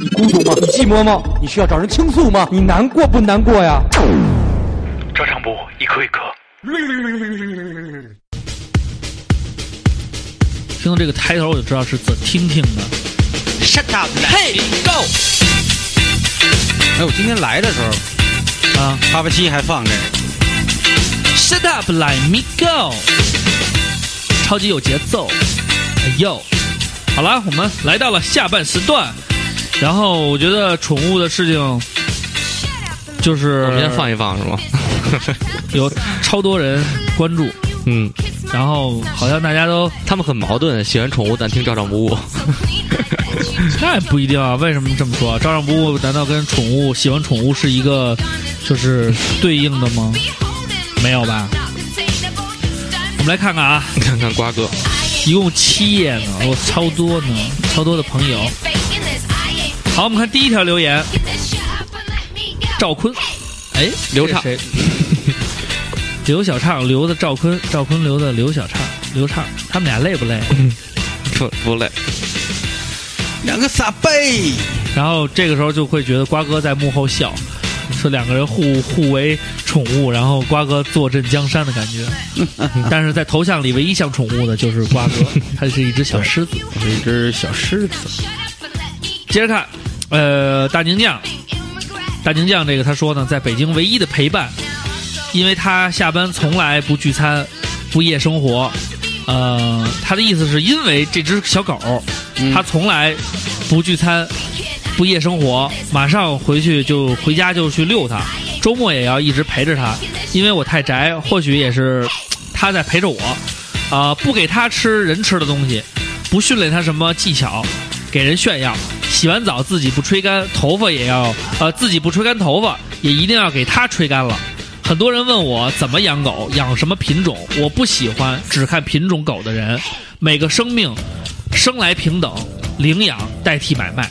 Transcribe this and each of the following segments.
你孤独吗？你寂寞吗？你需要找人倾诉吗？你难过不难过呀？照常不一颗一颗。听到这个抬头我就知道是怎听听的。Shut up，嘿，Go 哎，我今天来的时候，啊啪啪七还放这个，，Shut up, let me go，超级有节奏。哎呦，好了，我们来到了下半时段，然后我觉得宠物的事情就是我们先放一放是吗？有超多人关注，嗯，然后好像大家都他们很矛盾，喜欢宠物但听照常不误。那也不一定啊，为什么这么说？照常不误难道跟宠物喜欢宠物是一个就是对应的吗？没有吧？我们来看看啊，看看瓜哥，一共七页呢，我超多呢，超多的朋友。好，我们看第一条留言，赵坤，哎，刘畅。谁？刘小畅留的赵坤，赵坤留的刘小畅，刘畅，他们俩累不累？不不累，两个傻贝，然后这个时候就会觉得瓜哥在幕后笑，说两个人互互为宠物，然后瓜哥坐镇江山的感觉。但是在头像里唯一像宠物的就是瓜哥，他是一只小狮子。我是一只小狮子，接着看，呃，大宁酱，大宁酱这个他说呢，在北京唯一的陪伴，因为他下班从来不聚餐，不夜生活。呃，他的意思是因为这只小狗，他从来不聚餐，不夜生活，马上回去就回家就去遛它，周末也要一直陪着它，因为我太宅，或许也是他在陪着我，啊、不给他吃人吃的东西，不训练他什么技巧，给人炫耀，洗完澡自己不吹干，头发也要呃自己不吹干头发，也一定要给它吹干了。很多人问我怎么养狗，养什么品种，我不喜欢只看品种狗的人，每个生命生来平等，领养代替买卖。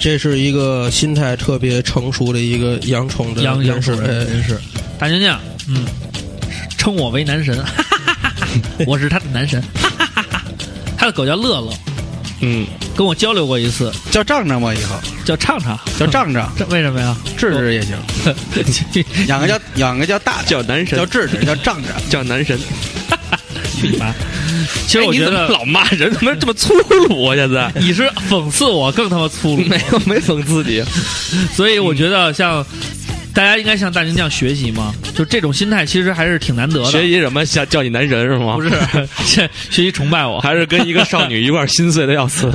这是一个心态特别成熟的一个养宠的养养人士宠人士，大娘娘，嗯，称我为男神，哈哈哈哈我是他的男神，哈哈哈哈他的狗叫乐乐，嗯，跟我交流过一次，叫仗仗吧，以后。叫畅畅，叫仗仗，这 为什么呀？智智也行，养个叫养个叫大叫男神。叫智智，叫仗仗，叫男神。去你妈！其实我觉得哎你怎么老骂人，怎么这么粗鲁啊？现在？你是讽刺我更他妈粗鲁，没有没讽刺你，所以我觉得像大家应该向大宁酱学习嘛，就这种心态其实还是挺难得的。学习什么？叫叫你男神是吗？不是学 学习崇拜我，还是跟一个少女一块儿心碎的要死。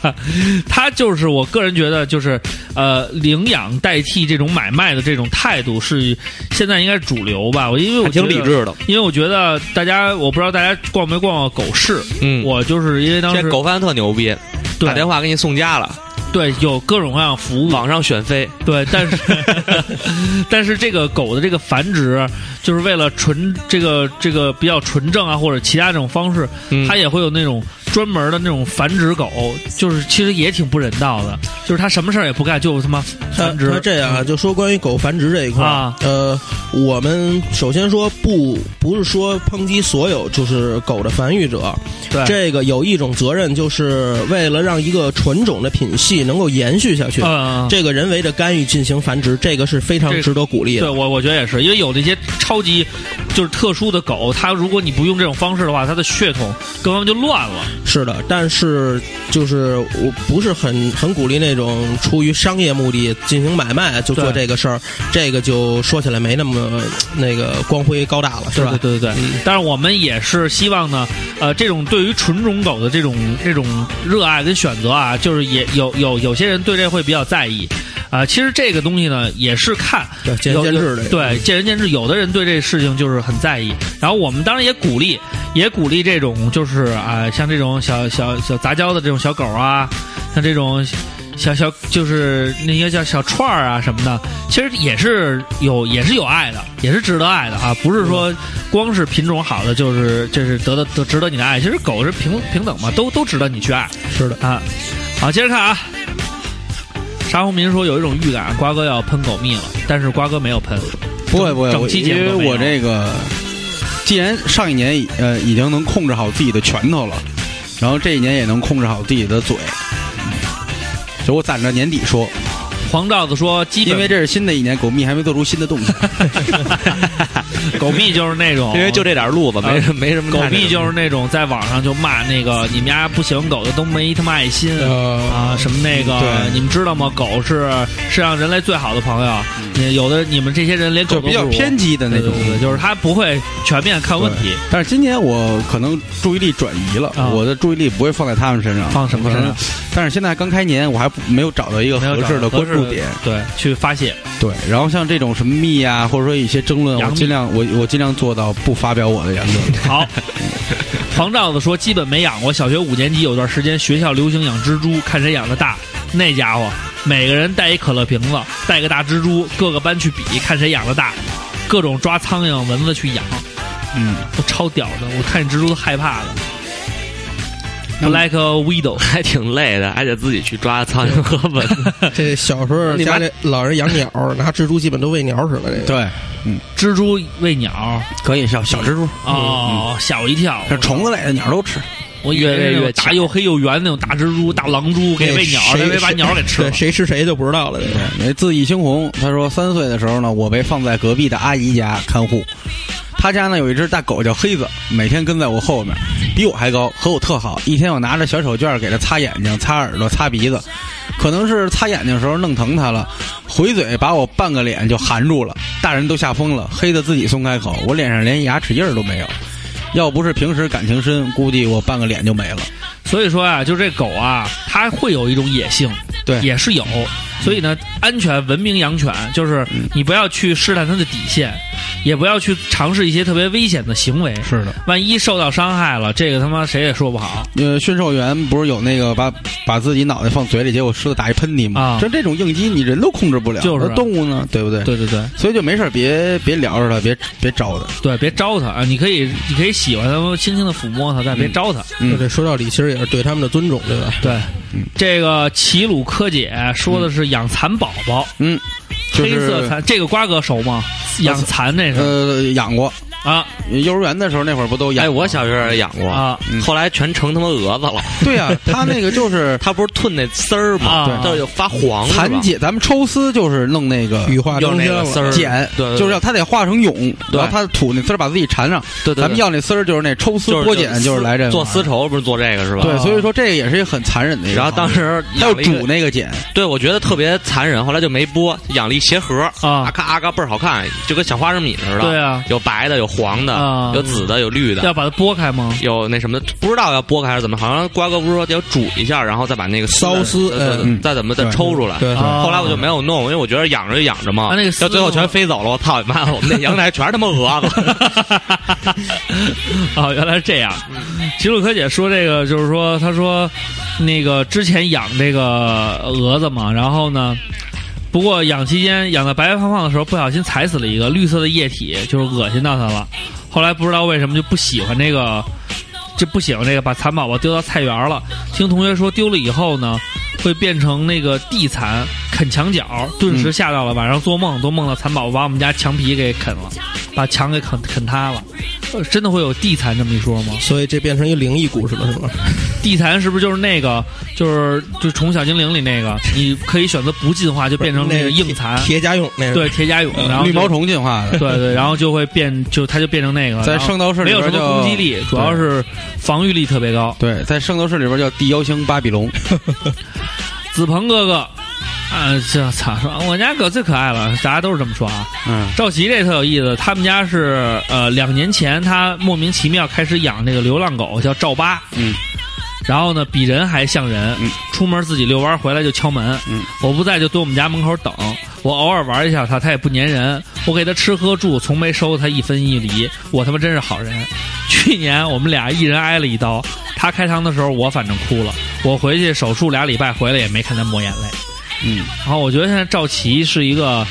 他就是我个人觉得，就是呃，领养代替这种买卖的这种态度是现在应该是主流吧。我因为我挺理智的，因为我觉得大家，我不知道大家逛没逛过狗市，嗯我就是因为当时狗贩特牛逼，对打电话给你送家了，对有各种各样服务，网上选妃，对，但是 但是这个狗的这个繁殖，就是为了纯这个这个比较纯正啊，或者其他这种方式，嗯。它也会有那种专门的那种繁殖狗，就是其实也挺不人道的，就是它什么事儿也不干，就他妈繁殖那。这样啊，就说关于狗繁殖这一块儿啊呃，我们首先说不不是说抨击所有就是狗的繁育者，对，这个有一种责任，就是为了让一个纯种的品系能够延续下去，嗯，这个人为的干预进行繁殖，这个是非常值得鼓励的。对我我觉得也是，因为有那些超级就是特殊的狗，它如果你不用这种方式的话，它的血统各方面就乱了。是的，但是就是我不是很很鼓励那种出于商业目的进行买卖就做这个事儿，这个就说起来没那么那个光辉高大了，是吧？对对对。但是我们也是希望呢，呃，这种对于纯种狗的这种这种热爱跟选择啊，就是也有有有些人对这会比较在意。啊、其实这个东西呢，也是看对见仁见智的对，见仁见智。有的人对这事情就是很在意，然后我们当然也鼓励，也鼓励这种就是啊、像这种小小小杂交的这种小狗啊，像这种小小就是那些叫小串儿啊什么的，其实也是有也是有爱的，也是值得爱的啊，不是说光是品种好的就是就是得的得值得你的爱，其实狗是平平等嘛，都都值得你去爱是的。啊。好，接着看啊。沙红民说有一种预感，瓜哥要喷狗蜜了，但是瓜哥没有喷。不会不会，我整期节因为我这个，既然上一年呃已经能控制好自己的拳头了，然后这一年也能控制好自己的嘴，所以我攒着年底说，黄罩子说，因为这是新的一年，狗蜜还没做出新的动作。狗蜜就是那种，因为就这点路子，没什没什么狗。蜜就是那种在网上就骂那个你们家不喜欢狗的都没他妈爱心呃啊，什么那个你们知道吗？狗是世上人类最好的朋友，你有的你们这些人连狗就比较偏激的那种对对对，就是他不会全面看问题，但是今年我可能注意力转移了，啊我的注意力不会放在他们身上，放什么身上？但是现在刚开年，我还没有找到一个合适的关注点。对，去发泄。对，然后像这种什么密啊、或者说一些争论，我尽量我我尽量做到不发表我的言论。好，黄罩子说基本没养过。小学五年级有段时间，学校流行养蜘蛛，看谁养的大。那家伙，每个人带一可乐瓶子，带个大蜘蛛，各个班去比，看谁养的大。各种抓苍蝇、蚊子去养，嗯，都超屌的。我看见蜘蛛都害怕的。那 Like a widow，还挺累的，还得自己去抓苍蝇和蚊子。这小时候家里老人养鸟，拿蜘蛛基本都喂鸟使了。这个对，嗯蜘蛛喂鸟，可以小小蜘蛛，哦，吓我一跳。这虫子类的鸟都吃。我以为越喂越大又黑又圆那种大蜘蛛、大狼蛛给喂鸟，谁他没把鸟给吃了，。谁吃谁就不知道了。这个那字义猩红，他说三岁的时候呢，我被放在隔壁的阿姨家看护。他家呢有一只大狗叫黑子，每天跟在我后面，比我还高，和我特好。一天我拿着小手绢给它擦眼睛、擦耳朵、擦鼻子，可能是擦眼睛的时候弄疼它了，回嘴把我半个脸就含住了。大人都吓疯了，黑子自己松开口，我脸上连牙齿印儿都没有。要不是平时感情深，估计我半个脸就没了。所以说啊，就这狗啊，它会有一种野性，对也是有。所以呢，安全文明养犬，就是你不要去试探它的底线，也不要去尝试一些特别危险的行为。是的，万一受到伤害了，这个他妈谁也说不好。呃，驯兽员不是有那个把把自己脑袋放嘴里，结果狮子打一喷嚏吗？啊就这种应激，你人都控制不了，就是动物呢，对不对？对对对所以就没事别别撩着它，别别招它。对，别招它啊！你可以，你可以喜欢它，轻轻的抚摸它，但别招它。嗯这说到底，其实也是对他们的尊重，对吧？对，这个齐鲁科姐说的是养蚕宝宝，嗯，就是黑色蚕，这个瓜哥熟吗？养蚕那是、呃养过，啊。幼儿园的时候那会儿不都养哎，我小时候也养过，啊。嗯。后来全成他妈蛾子了。对呀、他那个就是它不是吞那丝儿吗？啊。就发黄蚕茧，咱们抽丝就是弄那个羽化用成仙了那个丝儿。茧，对对对。就是要它得化成蛹，然后它吐那丝儿把自己缠上。对对对。咱们要那丝儿就是那抽丝剥茧，就是来这个做丝绸，不是做这个是吧？对，所以说这个也是一个很残忍的一个然。后当时还有养了一个煮那个茧，对，我觉得特别残忍，后来就没剥，养了一鞋盒，啊。啊咔啊咔倍儿好看，就跟小花生米似的。对啊，有白的，有黄的，啊有紫的，有绿的，要把它剥开吗？有那什么，不知道要剥开还是怎么，好像瓜哥不是说要煮一下，然后再把那个骚丝呃呃嗯再怎么再对抽出来。对啊后来我就没有弄，因为我觉得养着就养着嘛，啊那个丝要最后全飞走了，我操你妈！我们那阳台全是他妈蛾子。哦，原来是这样。齐鲁柯姐说这个，就是说，她说那个之前养这个蛾子嘛，然后呢，不过养期间养的白白胖胖的时候，不小心踩死了一个绿色的液体，就是恶心到它了。后来不知道为什么就不喜欢这个，就不喜欢这个，把蚕宝宝丢到菜园了。听同学说丢了以后呢，会变成那个地蚕啃墙角，顿时吓到了。晚上做梦都梦到蚕宝宝把我们家墙皮给啃了，把墙给啃啃塌了。呃真的会有地蚕这么一说吗？所以这变成一灵异故事了，是吗？地蚕是不是就是那个，就是就《宠物小精灵》里那个，你可以选择不进化，就变成那个硬蚕，铁甲蛹那个对，铁甲蛹，然后绿毛，虫进化的。对对，然后就会变，就它就变成那个，在圣斗士里没有什么边叫攻击力，主要是防御力特别高。对，在圣斗士里边叫地妖星巴比龙。子鹏哥哥。啊，这操！说我家狗最可爱了，大家都是这么说啊。嗯，赵琦这特有意思，他们家是呃两年前他莫名其妙开始养那个流浪狗，叫赵八。嗯，然后呢，比人还像人。嗯，出门自己遛弯回来就敲门。嗯，我不在就蹲我们家门口等。我偶尔玩一下它，它也不粘人。我给它吃喝住，从没收它一分一厘。我他妈真是好人。去年我们俩一人挨了一刀，他开膛的时候我反正哭了。我回去手术俩礼拜回来也没看他抹眼泪。嗯，然后我觉得现在赵琦是一个，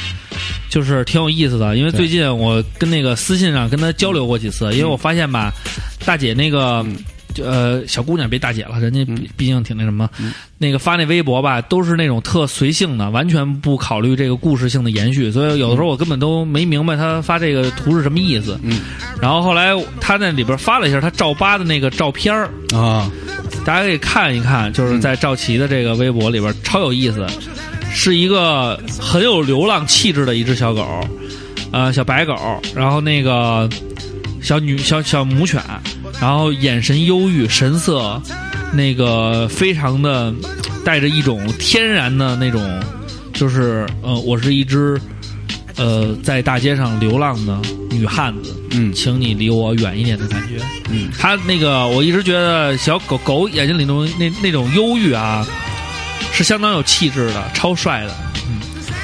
就是挺有意思的，因为最近我跟那个私信上跟他交流过几次，因为我发现吧，大姐那个。就呃，小姑娘别大姐了，人家毕毕竟挺那什么，那个发那微博吧，都是那种特随性的，完全不考虑这个故事性的延续，所以有的时候我根本都没明白他发这个图是什么意思。嗯，然后后来他那里边发了一下他赵八的那个照片儿，啊，大家可以看一看，就是在赵琦的这个微博里边超有意思，是一个很有流浪气质的一只小狗，呃，小白狗，然后那个小女小小母犬，然后眼神忧郁，神色那个非常的带着一种天然的那种，就是呃，我是一只呃在大街上流浪的女汉子，嗯请你离我远一点的感觉。嗯，他那个我一直觉得小狗狗眼睛里那种那那种忧郁啊，是相当有气质的，超帅的。嗯，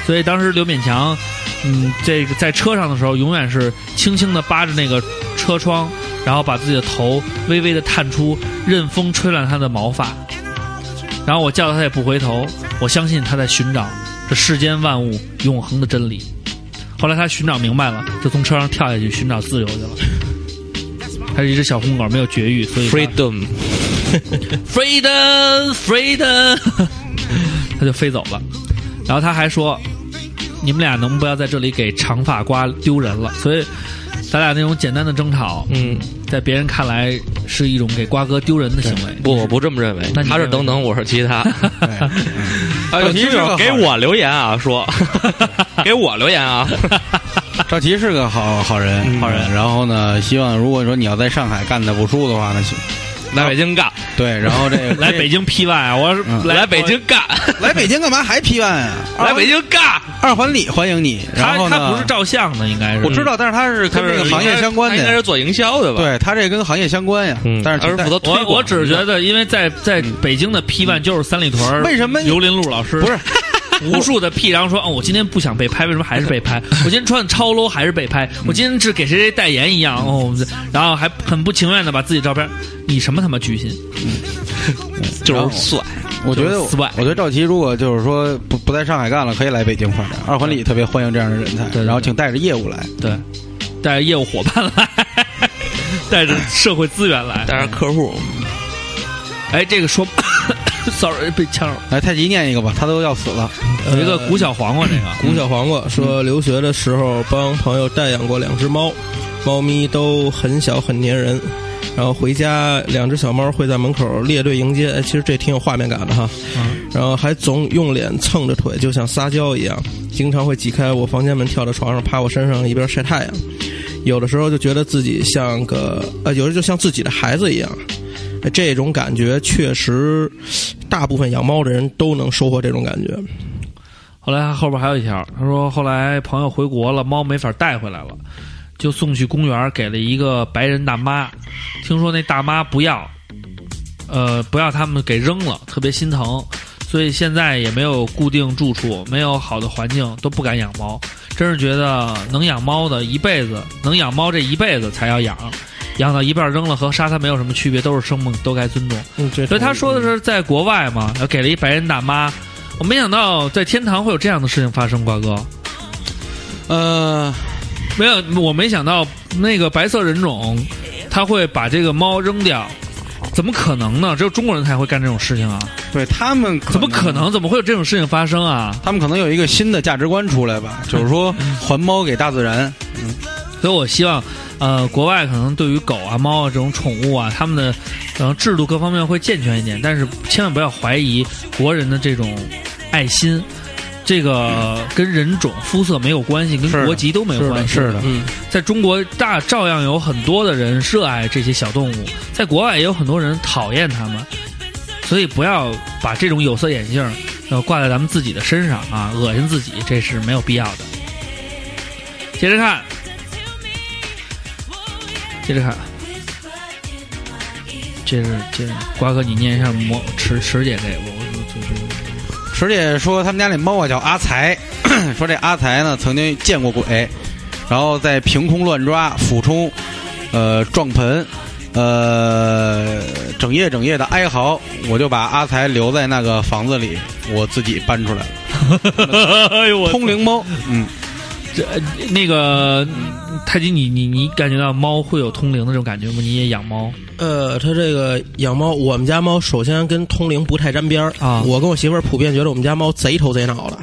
所以当时刘勉强，嗯，这个在车上的时候，永远是轻轻的扒着那个车窗，然后把自己的头微微的探出，任风吹乱他的毛发。然后我叫他，他也不回头。我相信他在寻找这世间万物永恒的真理。后来他寻找明白了，就从车上跳下去寻找自由去了。它是一只小红狗，没有绝育，所以 freedom，freedom freedom，他就飞走了。然后他还说：“你们俩能不要在这里给长发瓜丢人了？”所以，咱俩那种简单的争吵，嗯，在别人看来是一种给瓜哥丢人的行为。不，我不这么认为那，他是等等，我是其他。啊，有友 给我留言啊，说给我留言啊，赵琦是个好好人，嗯好人。然后呢，希望如果说你要在上海干的不输的话呢，行 来北京干，对，然后这个 来北京 P 万啊！我是嗯来北京干，来北京干嘛还批万啊？来北京干。二环里欢迎你。然他后他不是照相的，应该是我知道，但是他是跟这个行业相关的，应该是做营销的吧？，对他这跟行业相关呀。嗯，但是他是负责推我广我只是觉得，因为在在北京的 P 万就是三里屯儿为什么刘林路老师不是无数的屁然后说，哦，我今天不想被拍，为什么还是被拍？我今天穿的超 low 还是被拍？我今天是给谁谁代言一样哦，然后还很不情愿的把自己照片，你什么他妈居心？就是帅。我觉得，就是 swag 我觉得赵琦如果就是说不不在上海干了，可以来北京发展。二环里特别欢迎这样的人才，对对然后请带着业务来。对，带着业务伙伴来，带着社会资源来，带着客户，哎，这个说 sorry 被呛了，来，太极念一个吧，他都要死了。有一个古小黄瓜，这个古小黄瓜说，留学的时候帮朋友代养过两只猫，猫咪都很小很粘人。然后回家，两只小猫会在门口列队迎接，哎，其实这挺有画面感的哈。然后还总用脸蹭着腿，就像撒娇一样，经常会挤开我房间门，跳到床上趴我身上，一边晒太阳。有的时候就觉得自己像个呃，有的就像自己的孩子一样。哎这种感觉确实，大部分养猫的人都能收获这种感觉。后来后边还有一条，他说后来朋友回国了，猫没法带回来了，就送去公园给了一个白人大妈，听说那大妈不要，呃，不要他们给扔了，特别心疼，所以现在也没有固定住处，没有好的环境，都不敢养猫。真是觉得能养猫的一辈子，能养猫这一辈子才要养，养到一半扔了和杀它没有什么区别，都是生命，都该尊重。嗯，这所以他说的是在国外嘛，然后给了一白人大妈。我没想到在天堂会有这样的事情发生，瓜哥。呃，没有，我没想到那个白色人种他会把这个猫扔掉，怎么可能呢？只有中国人才会干这种事情啊！对他们怎么可？能？怎么会有这种事情发生啊？他们可能有一个新的价值观出来吧，就是说还猫给大自然。所以我希望，呃，国外可能对于狗啊、猫啊这种宠物啊，他们的可能制度各方面会健全一点，但是千万不要怀疑国人的这种爱心。这个跟人种、肤色没有关系，跟国籍都没有关系。是的，嗯，在中国大照样有很多的人热爱这些小动物，在国外也有很多人讨厌它们，所以不要把这种有色眼镜呃挂在咱们自己的身上啊，恶心自己，这是没有必要的。接着看，接着看，这是这是瓜哥，你念一下魔池池姐这个，我我就是池姐说他们家那猫啊叫阿才，说这阿才呢曾经见过鬼，然后在凭空乱抓、俯冲、呃撞盆、呃整夜整夜的哀嚎，我就把阿才留在那个房子里，我自己搬出来了。哎通灵猫，嗯，这呃那个太极，你你你感觉到猫会有通灵的这种感觉吗？你也养猫呃，它这个养猫，我们家猫首先跟通灵不太沾边儿啊我跟我媳妇儿普遍觉得我们家猫贼头贼脑的，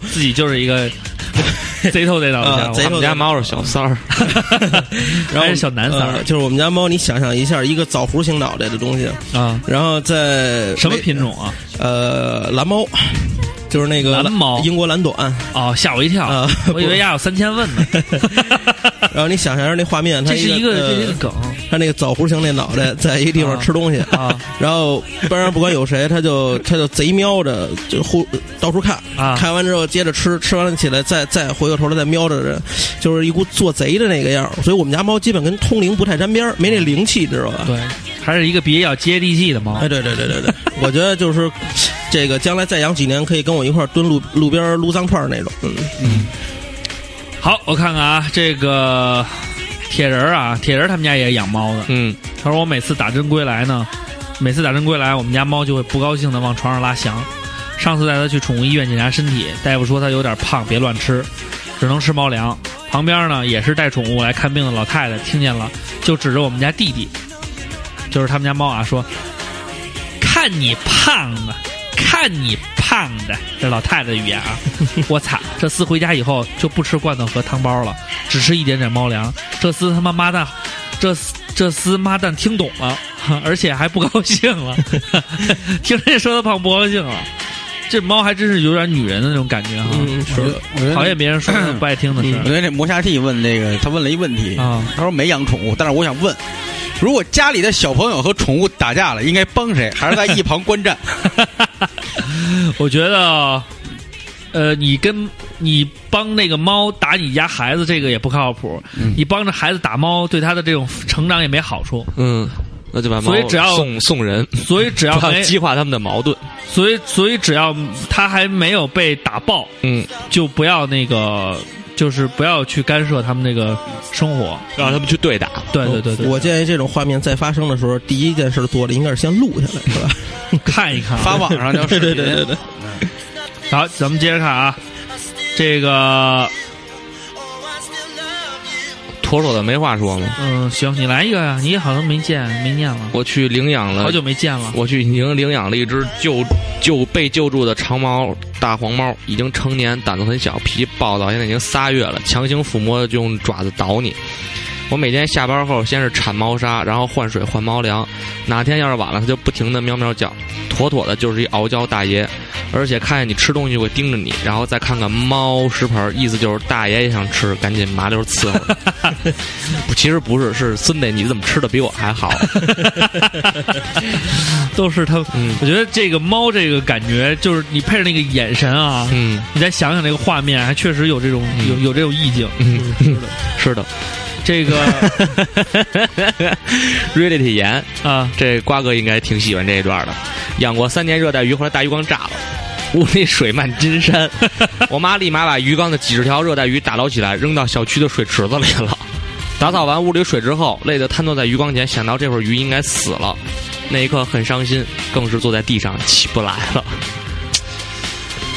自己就是一个 贼头贼脑的家伙啊贼头他们家猫是小三儿，然后是小男三儿呃就是我们家猫，你想象一下，一个枣核型脑袋的东西，啊，然后在什么品种啊？呃，蓝猫，就是那个蓝猫。英国蓝短。哦，吓我一跳。啊，我以为丫有三千问呢。然后你想象一下那画面，它这是一个呃这是一个梗。它那个枣核形那脑袋在一个地方吃东西。啊，然后边上不管有谁，他就他就贼瞄着，就互到处看。啊。看完之后接着吃，吃完了起来再再回过头来再瞄着人，就是一股做贼的那个样儿。所以我们家猫基本跟通灵不太沾边儿没那灵气，知道吧？对，还是一个比较接地气的猫。哎，。对对对对对，我觉得就是这个将来再养几年，可以跟我一块儿蹲路路边撸脏串儿那种。嗯嗯，好，我看看啊，这个铁人儿啊，铁人儿他们家也养猫的。嗯，他说我每次打针归来呢，每次打针归来，我们家猫就会不高兴的往床上拉翔。上次带它去宠物医院检查身体，大夫说它有点胖，别乱吃，只能吃猫粮。旁边呢也是带宠物来看病的老太太，听见了就指着我们家弟弟，就是他们家猫啊，说：“看你胖的，看你胖的。”这老太太的语言啊，我操！这厮回家以后就不吃罐头和汤包了，只吃一点点猫粮。这厮他妈妈蛋，这厮这厮妈蛋听懂了，而且还不高兴了，听人家说他胖不高兴了。这猫还真是有点女人的那种感觉哈，讨厌别人说不爱听的事我觉得这磨下 T 问那个，他问了一问题啊他说没养宠物，但是我想问，如果家里的小朋友和宠物打架了，应该帮谁，还是在一旁观战？我觉得，呃，你跟你帮那个猫打你家孩子，这个也不靠谱。嗯你帮着孩子打猫，对他的这种成长也没好处。嗯，那就把猫所以只要送送人，所以只要 激化他们的矛盾。所以所以只要他还没有被打爆，嗯，就不要那个，就是不要去干涉他们那个生活。让他们去对打。对对对对，我建议这种画面再发生的时候，第一件事做的应该是先录下来，是吧？看一看啊发网上叫对视频。对对对对，好，咱们接着看啊，这个，妥妥的没话说吗。嗯，行，你来一个呀，你好像没见没念了，我去领养了好久没见了。我去已经领养了一只救救被救助的长毛大黄猫，已经成年，胆子很小，脾气暴躁，现在已经仨月了，强行抚摸就用爪子捣你。我每天下班后先是铲猫砂，然后换水换猫粮。哪天要是晚了，它就不停的喵喵叫，妥妥的就是一傲娇大爷。而且看见你吃东西就会盯着你，然后再看看猫食盆，意思就是大爷也想吃，赶紧麻溜伺候。其实不是，是孙子，你怎么吃的比我还好？都是他。嗯我觉得这个猫这个感觉，就是你配着那个眼神啊，嗯你再想想那个画面，还确实有这种有有这种意境。嗯，是的。这个 reality 盐，啊，这瓜哥应该挺喜欢这一段的。养过三年热带鱼，后来大鱼缸炸了，屋里水漫金山。我妈立马把鱼缸的几十条热带鱼打捞起来，扔到小区的水池子里了。打扫完屋里水之后，累得瘫坐在鱼缸前，想到这会儿鱼应该死了，那一刻很伤心，更是坐在地上起不来了。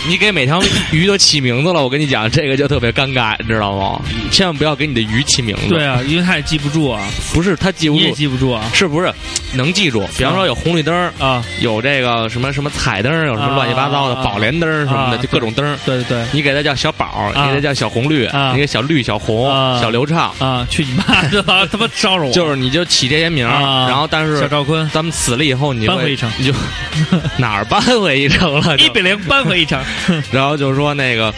你给每条鱼都起名字了，我跟你讲，这个就特别尴尬，你知道吗？千万不要给你的鱼起名字。对，啊，因为它也记不住啊，不是他记不你也，记不住啊是不是能记住？比方说有红绿灯儿，啊！有这个什么什么彩灯儿，有什么啊乱七八糟的啊宝莲灯儿什么的，啊就各种灯儿。对对对你给它叫小宝你给它叫小红绿，啊你给小绿、小红、啊小刘畅，啊，去你妈的！他妈招着我，就是你就起这些名儿，啊然后但是小赵坤咱们死了以后，你就回一城你就 哪儿扳回一城了？就一比零扳回一城。然后就是说那个。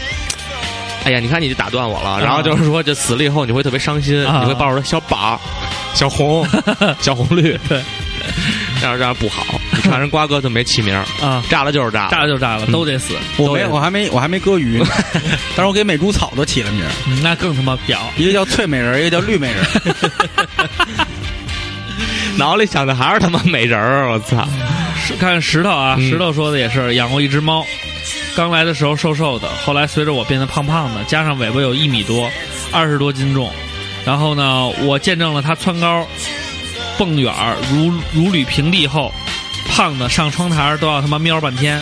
哎呀，你看你就打断我了，然后就是说，这死了以后你会特别伤心，啊你会抱着小宝、小红、小红绿，对，这样这样不好。你看人瓜哥就没起名儿，啊，炸了就是炸了，炸了就炸了，都得死。我没，我还没，我还没割鱼呢，但是我给美猪草都起了名那更他妈屌。一个叫翠美人，一个叫绿美人儿。脑里想的还是他妈美人儿，我操！是看石头啊，嗯石头说的也是，养过一只猫，刚来的时候瘦瘦的，后来随着我变得胖胖的，加上尾巴有一米多，二十多斤重。然后呢，我见证了它蹿高、蹦远儿如如履平地后，胖的上窗台都要他妈瞄半天。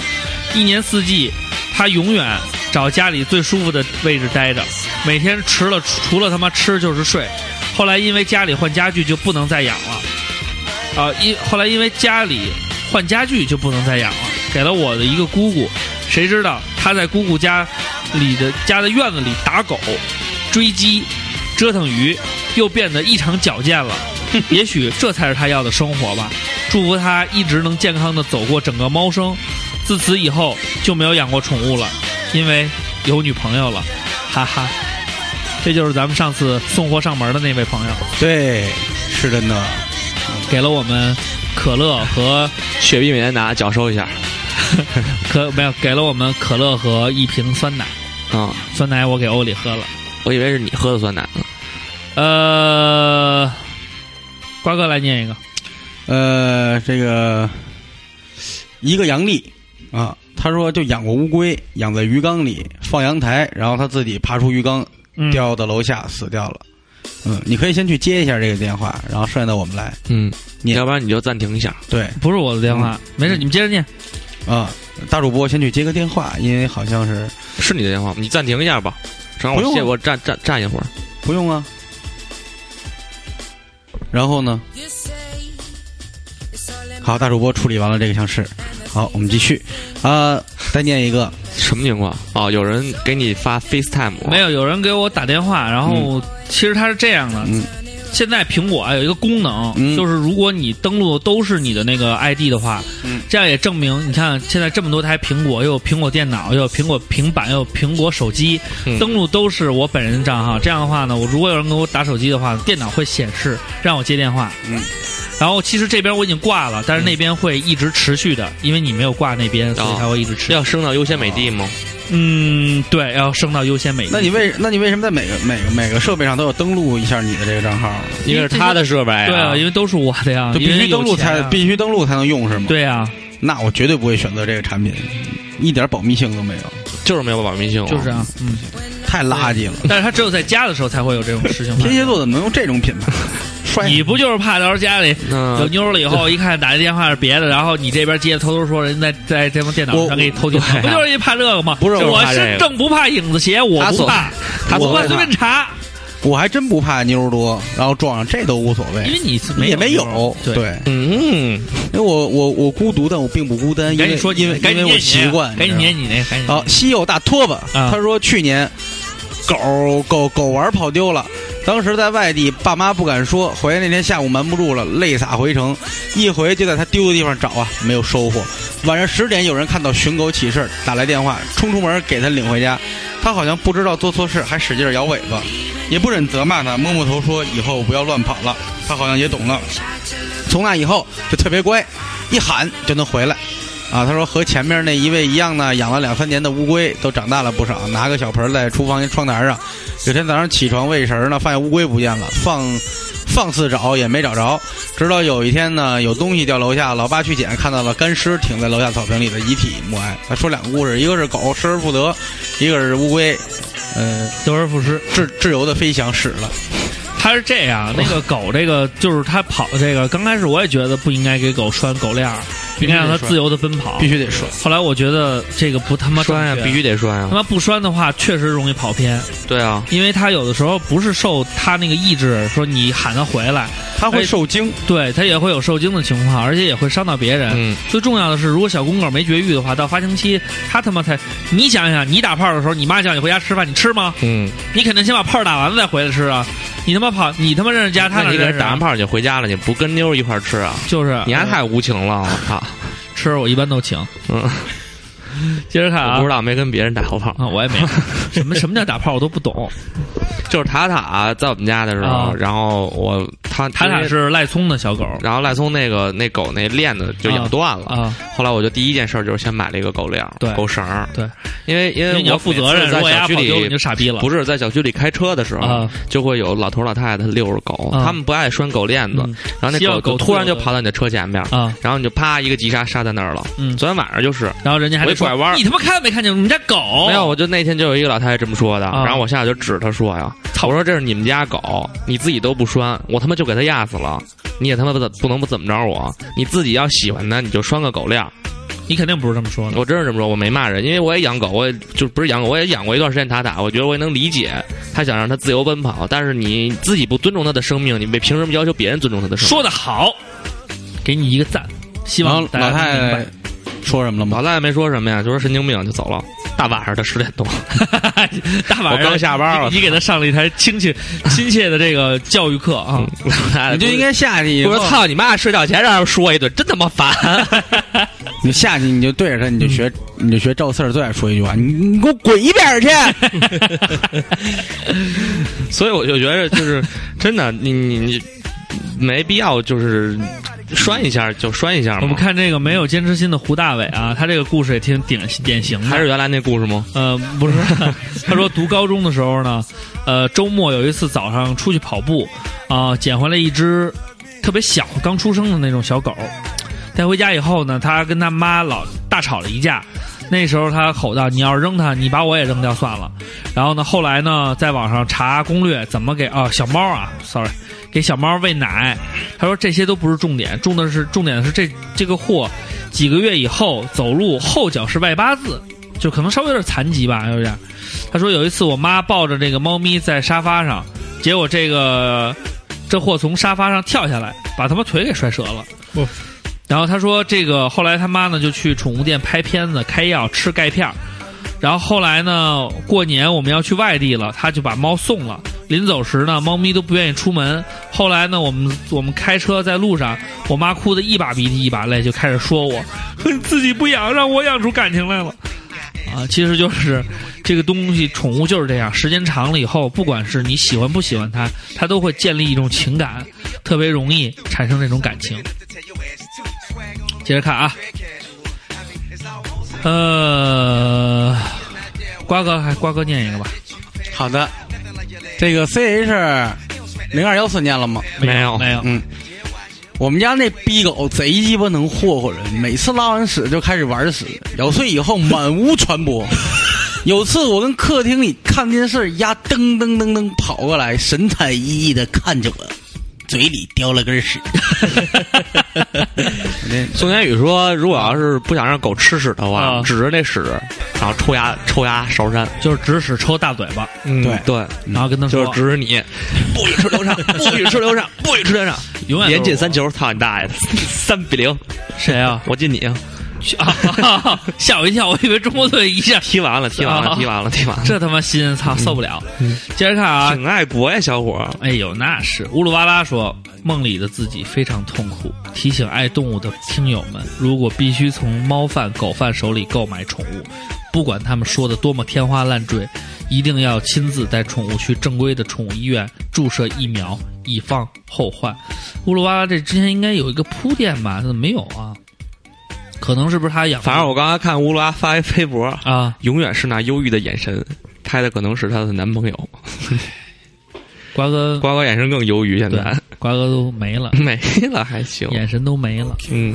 一年四季，它永远找家里最舒服的位置待着，每天除了除了他妈吃就是睡。后来因为家里换家具就不能再养了。啊，因后来因为家里换家具就不能再养了，给了我的一个姑姑，谁知道他在姑姑家里的家的院子里打狗、追鸡、折腾鱼，又变得异常矫健了。也许这才是他要的生活吧。祝福他一直能健康的走过整个猫生。自此以后就没有养过宠物了，因为有女朋友了，哈哈。这就是咱们上次送货上门的那位朋友，对，是真的。给了我们可乐和雪碧美年达脚收一下 可没有给了我们可乐和一瓶酸奶。啊！酸奶我给欧里喝了。我以为是你喝的酸奶呢。呃，瓜哥来念一个。呃，这个一个杨丽啊，他说就养过乌龟，养在鱼缸里，放阳台，然后他自己爬出鱼缸，嗯掉到楼下死掉了。嗯，你可以先去接一下这个电话，然后剩下的我们来。嗯，你要不然你就暂停一下。对不是我的电话，没事，你们接着念。啊，大主播先去接个电话，因为好像是是你的电话吗？你暂停一下吧，正好我歇我站站站一会儿。不用啊。然后呢？好，大主播处理完了这个项事，好，我们继续啊、再念一个，什么情况？哦，有人给你发 FaceTime 没有，有人给我打电话，然后其实他是这样的，嗯现在苹果啊有一个功能，嗯就是如果你登录都是你的那个 ID 的话，嗯这样也证明，你看现在这么多台苹果，又有苹果电脑，又有苹果平板，又有苹果手机，嗯登录都是我本人的账号。这样的话呢，我如果有人给我打手机的话，电脑会显示让我接电话。嗯。然后其实这边我已经挂了，但是那边会一直持续的，因为你没有挂那边，所以才会一直持续。要升到优先美的吗？嗯，对，要升到优先美。那你为那你为什么在每个每个每个设备上都要登录一下你的这个账号？因为是他的设备啊。对啊，因为都是我的呀，就必须登录才啊必须登录才能用是吗？，对啊，那我绝对不会选择这个产品，一点保密性都没有，就是没有保密性。就是。啊，嗯。太垃圾了。但是他只有在家的时候才会有这种事情天。蝎座怎么能用这种品牌？摔。你不就是怕到时候家里有嗯，妞了以后，一看打这电话是别的，然后你这边接着偷偷说人在在这帮电脑上给你偷听，不就是一怕这个吗？不是我我怕这个。身正不怕影子斜，我不怕，我随他所谓的便查，我还真不怕妞多，然后撞上这都无所谓，因为你也没有。有。对。嗯，因为我我我孤独，但我并不孤单，因为赶紧说，因为因为我习惯，赶紧念你那，好，西柚大拖把，啊。他说去年狗狗狗玩跑丢了，当时在外地，爸妈不敢说。回来那天下午瞒不住了，泪洒回城，一回就在他丢的地方找啊，没有收获。晚上十点，有人看到寻狗启事，打来电话，冲出门给他领回家。他好像不知道做错事，还使劲摇尾巴，也不忍责骂他，摸摸头说以后不要乱跑了。他好像也懂了，从那以后就特别乖，一喊就能回来。啊，他说和前面那一位一样呢，养了两三年的乌龟都长大了不少，拿个小盆在厨房窗台上。有天早上起床喂食儿呢，发现乌龟不见了，放放肆找也没找着。直到有一天呢，有东西掉楼下，老爸去捡，看到了干尸停在楼下草坪里的遗体。默哀。他说两个故事，一个是狗失而复得，一个是乌龟，呃，得而复失。自自由的飞翔死了。他是这样，那个狗，这个就是他跑这个，刚开始我也觉得不应该给狗拴狗链儿，应该让它自由的奔跑。必须得拴，后来我觉得这个不他妈拴呀，必须得拴呀。他妈不拴的话，确实容易跑偏，对啊，因为他有的时候不是受他那个意志，说你喊他回来，他会受惊。对他也会有受惊的情况，而且也会伤到别人。嗯，最重要的是，如果小公狗没绝育的话，到发情期，他他妈才，你想想，你打炮的时候，你妈叫你回家吃饭，你吃吗？嗯，你肯定先把炮打完了再回来吃啊！你他妈跑，你他妈认识家，他那你给人打完炮你就回家了，你不跟妞一块吃啊？就是你还太无情了，我操！吃，我一般都请。嗯，接着看啊我不知道没跟别人打过炮。啊，我也没有。什么什么叫打炮，我都不懂。就是塔塔在我们家的时候，啊然后我他塔塔，是赖聪的小狗然后赖聪那个那狗那链子就咬断了。啊，后来我就第一件事就是先买了一个狗链儿对狗绳儿对，因为因为你要负责任，在小区里你傻逼了。不是在小区里开车的时候，啊就会有老头老太太遛着狗，啊他们不爱拴狗链子，嗯然后那狗狗突然就跑到你的车前面，啊，然后你就啪一个急刹刹在那儿了。嗯，昨天晚上就是然后人家还拐弯你他妈看没看见我们家狗？没有，我就那天就有一个老太太这么说的，啊然后我下来就指她说呀，我说这是你们家狗，你自己都不拴，我他妈就给它压死了，你也他妈不不能不怎么着我，你自己要喜欢它，你就拴个狗链。你肯定不是这么说的。我真是这么说，我没骂人，因为我也养狗，我也就不是养狗，我也养过一段时间塔塔，我觉得我也能理解他想让它自由奔跑，但是你自己不尊重它的生命，你为凭什么要求别人尊重它的生命？说的好，给你一个赞。希望大家老太能明白太说什么了吗？老大爷没说什么呀，就说神经病就走了。大晚上的十点多，大晚上我刚下班了你你给他上了一台亲切亲切的这个教育课啊。你就应该下去我说，操你妈！睡觉前让人说一顿，真他妈烦。你下去你就对着他，你就学你就学赵四儿最爱说一句话：你你给我滚一边去！所以我就觉得，就是真的，你你你没必要就是拴一下就拴一下嘛。我们看这个没有坚持心的胡大伟啊，他这个故事也挺典典型的，还是原来那故事吗？呃，不是，他说读高中的时候呢，呃，周末有一次早上出去跑步，啊、捡回来一只特别小、刚出生的那种小狗，带回家以后呢，他跟他妈老大吵了一架。那时候他吼道：“你要是扔它，你把我也扔掉算了。”然后呢，后来呢，在网上查攻略，怎么给啊小猫啊，sorry，给小猫喂奶。他说这些都不是重点，重的是重点的是这这个货几个月以后走路后脚是外八字，就可能稍微有点残疾吧，有点。他说有一次我妈抱着这个猫咪在沙发上，结果这个这货从沙发上跳下来，把他妈腿给摔折了。哦然后他说这个后来他妈呢就去宠物店拍片子、开药、吃钙片儿。然后后来呢，过年我们要去外地了，他就把猫送了。临走时呢，猫咪都不愿意出门。后来呢，我们我们开车在路上，我妈哭得一把鼻涕一把泪，就开始说我，说 你自己不养，让我养出感情来了。啊，其实就是这个东西，宠物就是这样，时间长了以后，不管是你喜欢不喜欢它，它都会建立一种情感，特别容易产生这种感情。接着看啊，呃，瓜哥还瓜哥念一个吧，好的，这个 C H 零二幺四念了吗？没有没有，嗯，我们家那逼狗贼鸡巴能霍霍人，每次拉完屎就开始玩屎，咬碎以后满屋传播。有次我跟客厅里看电视，丫噔噔噔噔跑过来，神采奕奕的看着我，嘴里叼了根屎。宋天宇说，如果要是不想让狗吃屎的话，啊指着那屎，然后抽牙抽牙勺山。就是指屎抽大嘴巴，嗯对对，然后跟他说，就是指着你，不许吃流畅，不许吃流畅，不许吃流畅，永远都是连进三球，操你大爷的，三比零，谁啊？我进你啊！啊！吓我一跳，我以为中国队一下，踢完了，踢完了，啊踢完了，踢完了。这他妈心操受不了。接着看啊，挺爱国呀，小伙儿。哎呦，那是乌鲁巴拉说，梦里的自己非常痛苦，提醒爱动物的听友们，如果必须从猫贩、狗贩手里购买宠物，不管他们说的多么天花乱坠，一定要亲自带宠物去正规的宠物医院注射疫苗，以防后患。乌鲁巴拉这之前应该有一个铺垫吧？怎么没有啊？可能是不是他养？反正我刚才看乌拉发一微博，啊，永远是那忧郁的眼神，拍的可能是她的男朋友。瓜哥，瓜哥眼神更忧郁，现在，瓜哥都没了，没了还行。眼神都没了。嗯，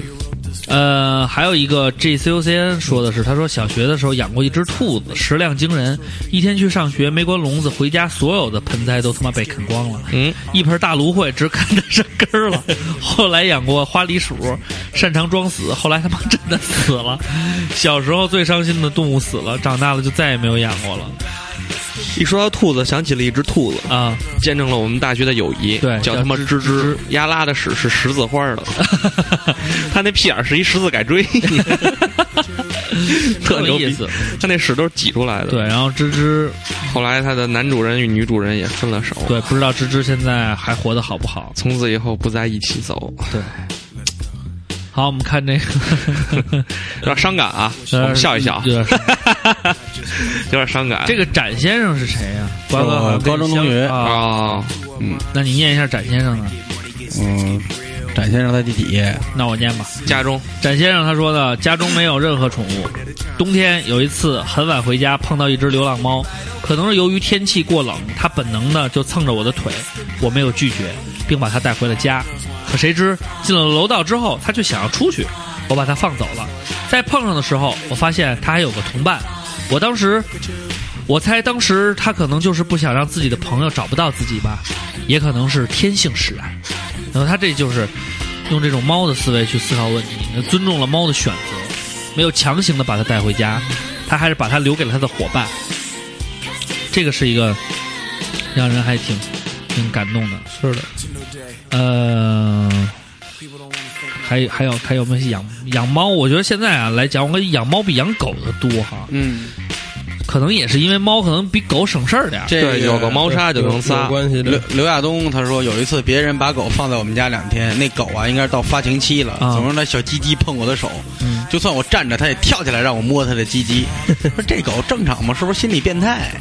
呃，还有一个 GCUCN 说的是，他说小学的时候养过一只兔子，食量惊人，一天去上学没关笼子，回家所有的盆栽都他妈被啃光了，嗯，一盆大芦荟只啃得上根儿了。后来养过花梨鼠，擅长装死，后来他妈真的死了。小时候最伤心的动物死了，长大了就再也没有养过了一说到兔子，想起了一只兔子，啊。见证了我们大学的友谊。对叫他妈叫芝芝，丫拉的屎是十字花的，他那屁眼是一十字改锥，特牛逼有意思。他那屎都是挤出来的。对，，然后吱吱，后来他的男主人与女主人也分了手。，对，不知道吱吱现在还活得好不好？从此以后不在一起走，对。好，我们看这个，有点伤感啊。我们笑一笑，有点伤 有点伤感。这个展先生是谁呀、瓜哥呃好像跟高中同学啊。嗯，那你念一下展先生呢？嗯，展先生在第几页，那我念吧。家中展先生他说的，家中没有任何宠物。冬天有一次很晚回家，碰到一只流浪猫，可能是由于天气过冷，它本能的就蹭着我的腿，我没有拒绝，并把它带回了家。可谁知进了楼道之后，它却想要出去，我把它放走了。在碰上的时候，我发现它还有个同伴。我当时，我猜当时它可能就是不想让自己的朋友找不到自己吧，也可能是天性使然。然后他这就是用这种猫的思维去思考问题，尊重了猫的选择，没有强行的把它带回家，他还是把它留给了他的伙伴。这个是一个让人还挺挺感动的。是的，呃，还还有还有没有养养猫？我觉得现在啊来讲，我养猫比养狗的多哈，嗯，可能也是因为猫可能比狗省事儿点儿。这对，有个猫砂就能有撒。关系刘。刘亚东他说有一次别人把狗放在我们家两天，那狗啊应该是到发情期了，啊总是那小鸡鸡碰我的手，嗯就算我站着，它也跳起来让我摸它的鸡鸡。说这狗正常吗？是不是心理变态？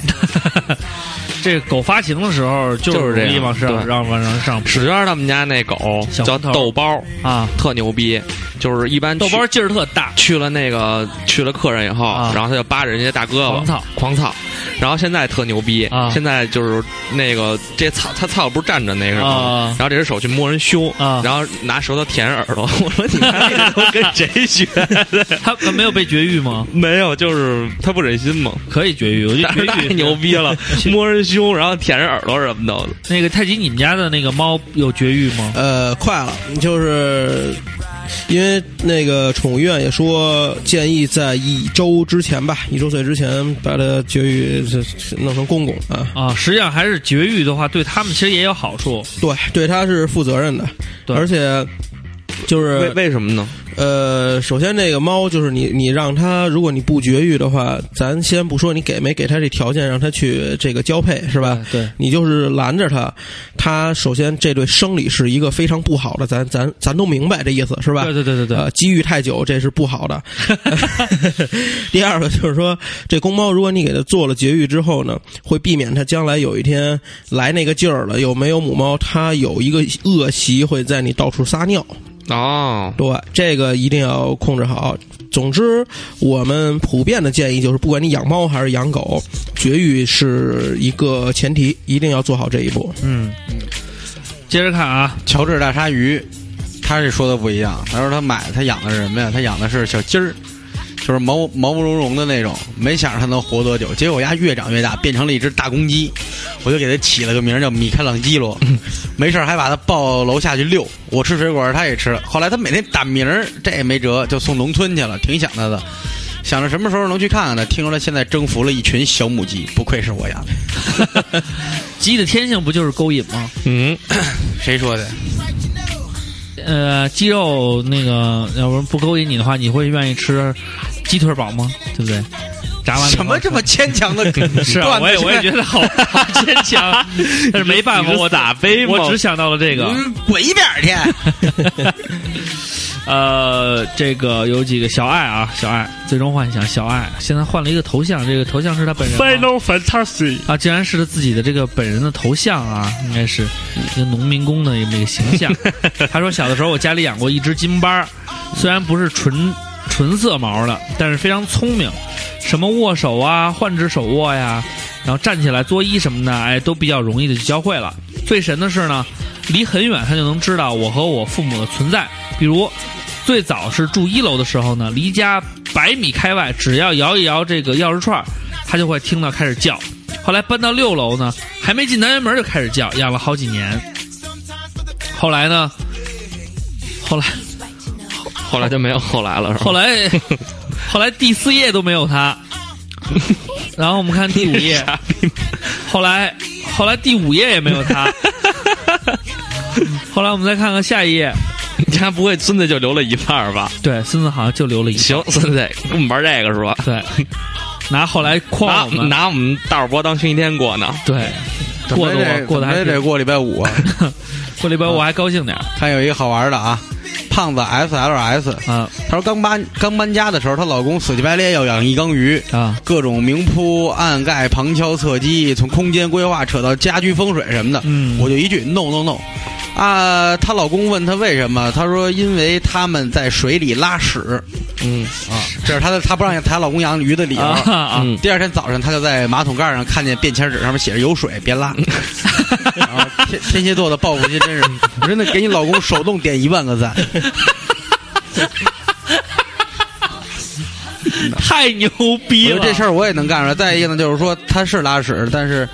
这个狗发情的时候就就是这样对让往上上史娟他们家那狗叫豆包，啊。特牛逼，就是一般豆包劲儿特大，去了那个去了客人以后，啊然后他就扒着人家大胳膊狂操狂操，然后现在特牛逼，啊现在就是那个这操他操不是站着那个吗，啊然后这只手去摸人胸，啊然后拿舌头舔人耳朵，我说你看这都跟谁学的？它它没有被绝育吗？没有，就是他不忍心嘛，可以绝育，我觉得绝 太育牛逼了，摸人胸，然后舔着耳朵什么的。那个太极，你们家的那个猫有绝育吗？呃，快了，就是因为那个宠物医院也说建议在一周之前吧，一周岁之前把它绝育弄成公公啊。啊，实际上还是绝育的话，对他们其实也有好处。对，对它是负责任的，对而且就是为为什么呢？呃，首先这个猫就是你，你让它，如果你不绝育的话，咱先不说你给没给它这条件让它去这个交配，是吧？对，你就是拦着它，它首先这对生理是一个非常不好的，咱咱咱都明白这意思是吧？对对对对对呃，积育太久这是不好的。第二个就是说，这公猫如果你给它做了绝育之后呢，会避免它将来有一天来那个劲儿了，有没有母猫，它有一个恶习会在你到处撒尿。哦，对，这个一定要控制好。总之，我们普遍的建议就是，不管你养猫还是养狗，绝育是一个前提，一定要做好这一步。嗯，接着看啊，乔治大鲨鱼，他这说的不一样。他说他买他养的是什么呀？他养的是小鸡儿，就是毛毛茸茸的那种。没想着它能活多久，结果呀越长越大，变成了一只大公鸡。我就给它起了个名儿叫米开朗基罗。没事儿还把它抱楼下去遛。我吃水果，它也吃了。后来它每天打鸣儿，这也没辙，就送农村去了，挺想它的。想着什么时候能去看看它，听说它现在征服了一群小母鸡，不愧是我养 的。鸡的天性不就是勾引吗？嗯，谁说的？呃，鸡肉那个，要不不勾引你的话，你会愿意吃鸡腿堡吗？对不对？炸完什么这么牵强的 是啊，我也我也觉得好好牵强，但是没办法，我打杯吗我只想到了这个。嗯，滚一边儿去！呃，这个有几个小爱啊，小爱最终幻想小爱现在换了一个头像，这个头像是他本人 Final Fantasy，啊，竟然是他自己的这个本人的头像啊，应该是一个农民工的这么一个形象。他说小的时候我家里养过一只金巴，虽然不是纯纯色毛的，但是非常聪明，什么握手啊、换只手握呀，然后站起来作揖什么的，哎，都比较容易的就教会了。最神的是呢，离很远他就能知道我和我父母的存在，比如。最早是住一楼的时候呢，离家百米开外，只要摇一摇这个钥匙串，他就会听到开始叫。后来搬到六楼呢，还没进单元门就开始叫，养了好几年。后来呢，后来后来就没有后来了，是吧？后来 后来第四页都没有他，然后我们看第五页，后来后来第五页也没有他，后来我们再看看下一页，你家不会孙子就留了一半儿吧？对，孙子好像就留了一行，孙子跟我们玩这个是吧？对，拿后来框拿我们，拿我们大耳波当星期天过呢。对，过得我过得还得过礼拜五啊。过礼拜我还高兴点儿。看有一个好玩的啊，胖子 SLS，啊。她说刚搬刚搬家的时候，她老公死乞白咧要养一缸鱼，啊。各种明铺、暗盖、旁敲侧击，从空间规划扯到家居风水什么的，嗯我就一句 no no no。啊，她老公问她为什么，她说因为他们在水里拉屎嗯，啊，这是她的她不让她老公养鱼的理由。啊啊！嗯第二天早上，她就在马桶盖上看见便签纸上面写着有水，别拉。然 后天天蝎座的报复心真是，我 真的给你老公手动点一万个赞。太牛逼了！这事儿我也能干出来。再一个呢，就是说他是拉屎，但是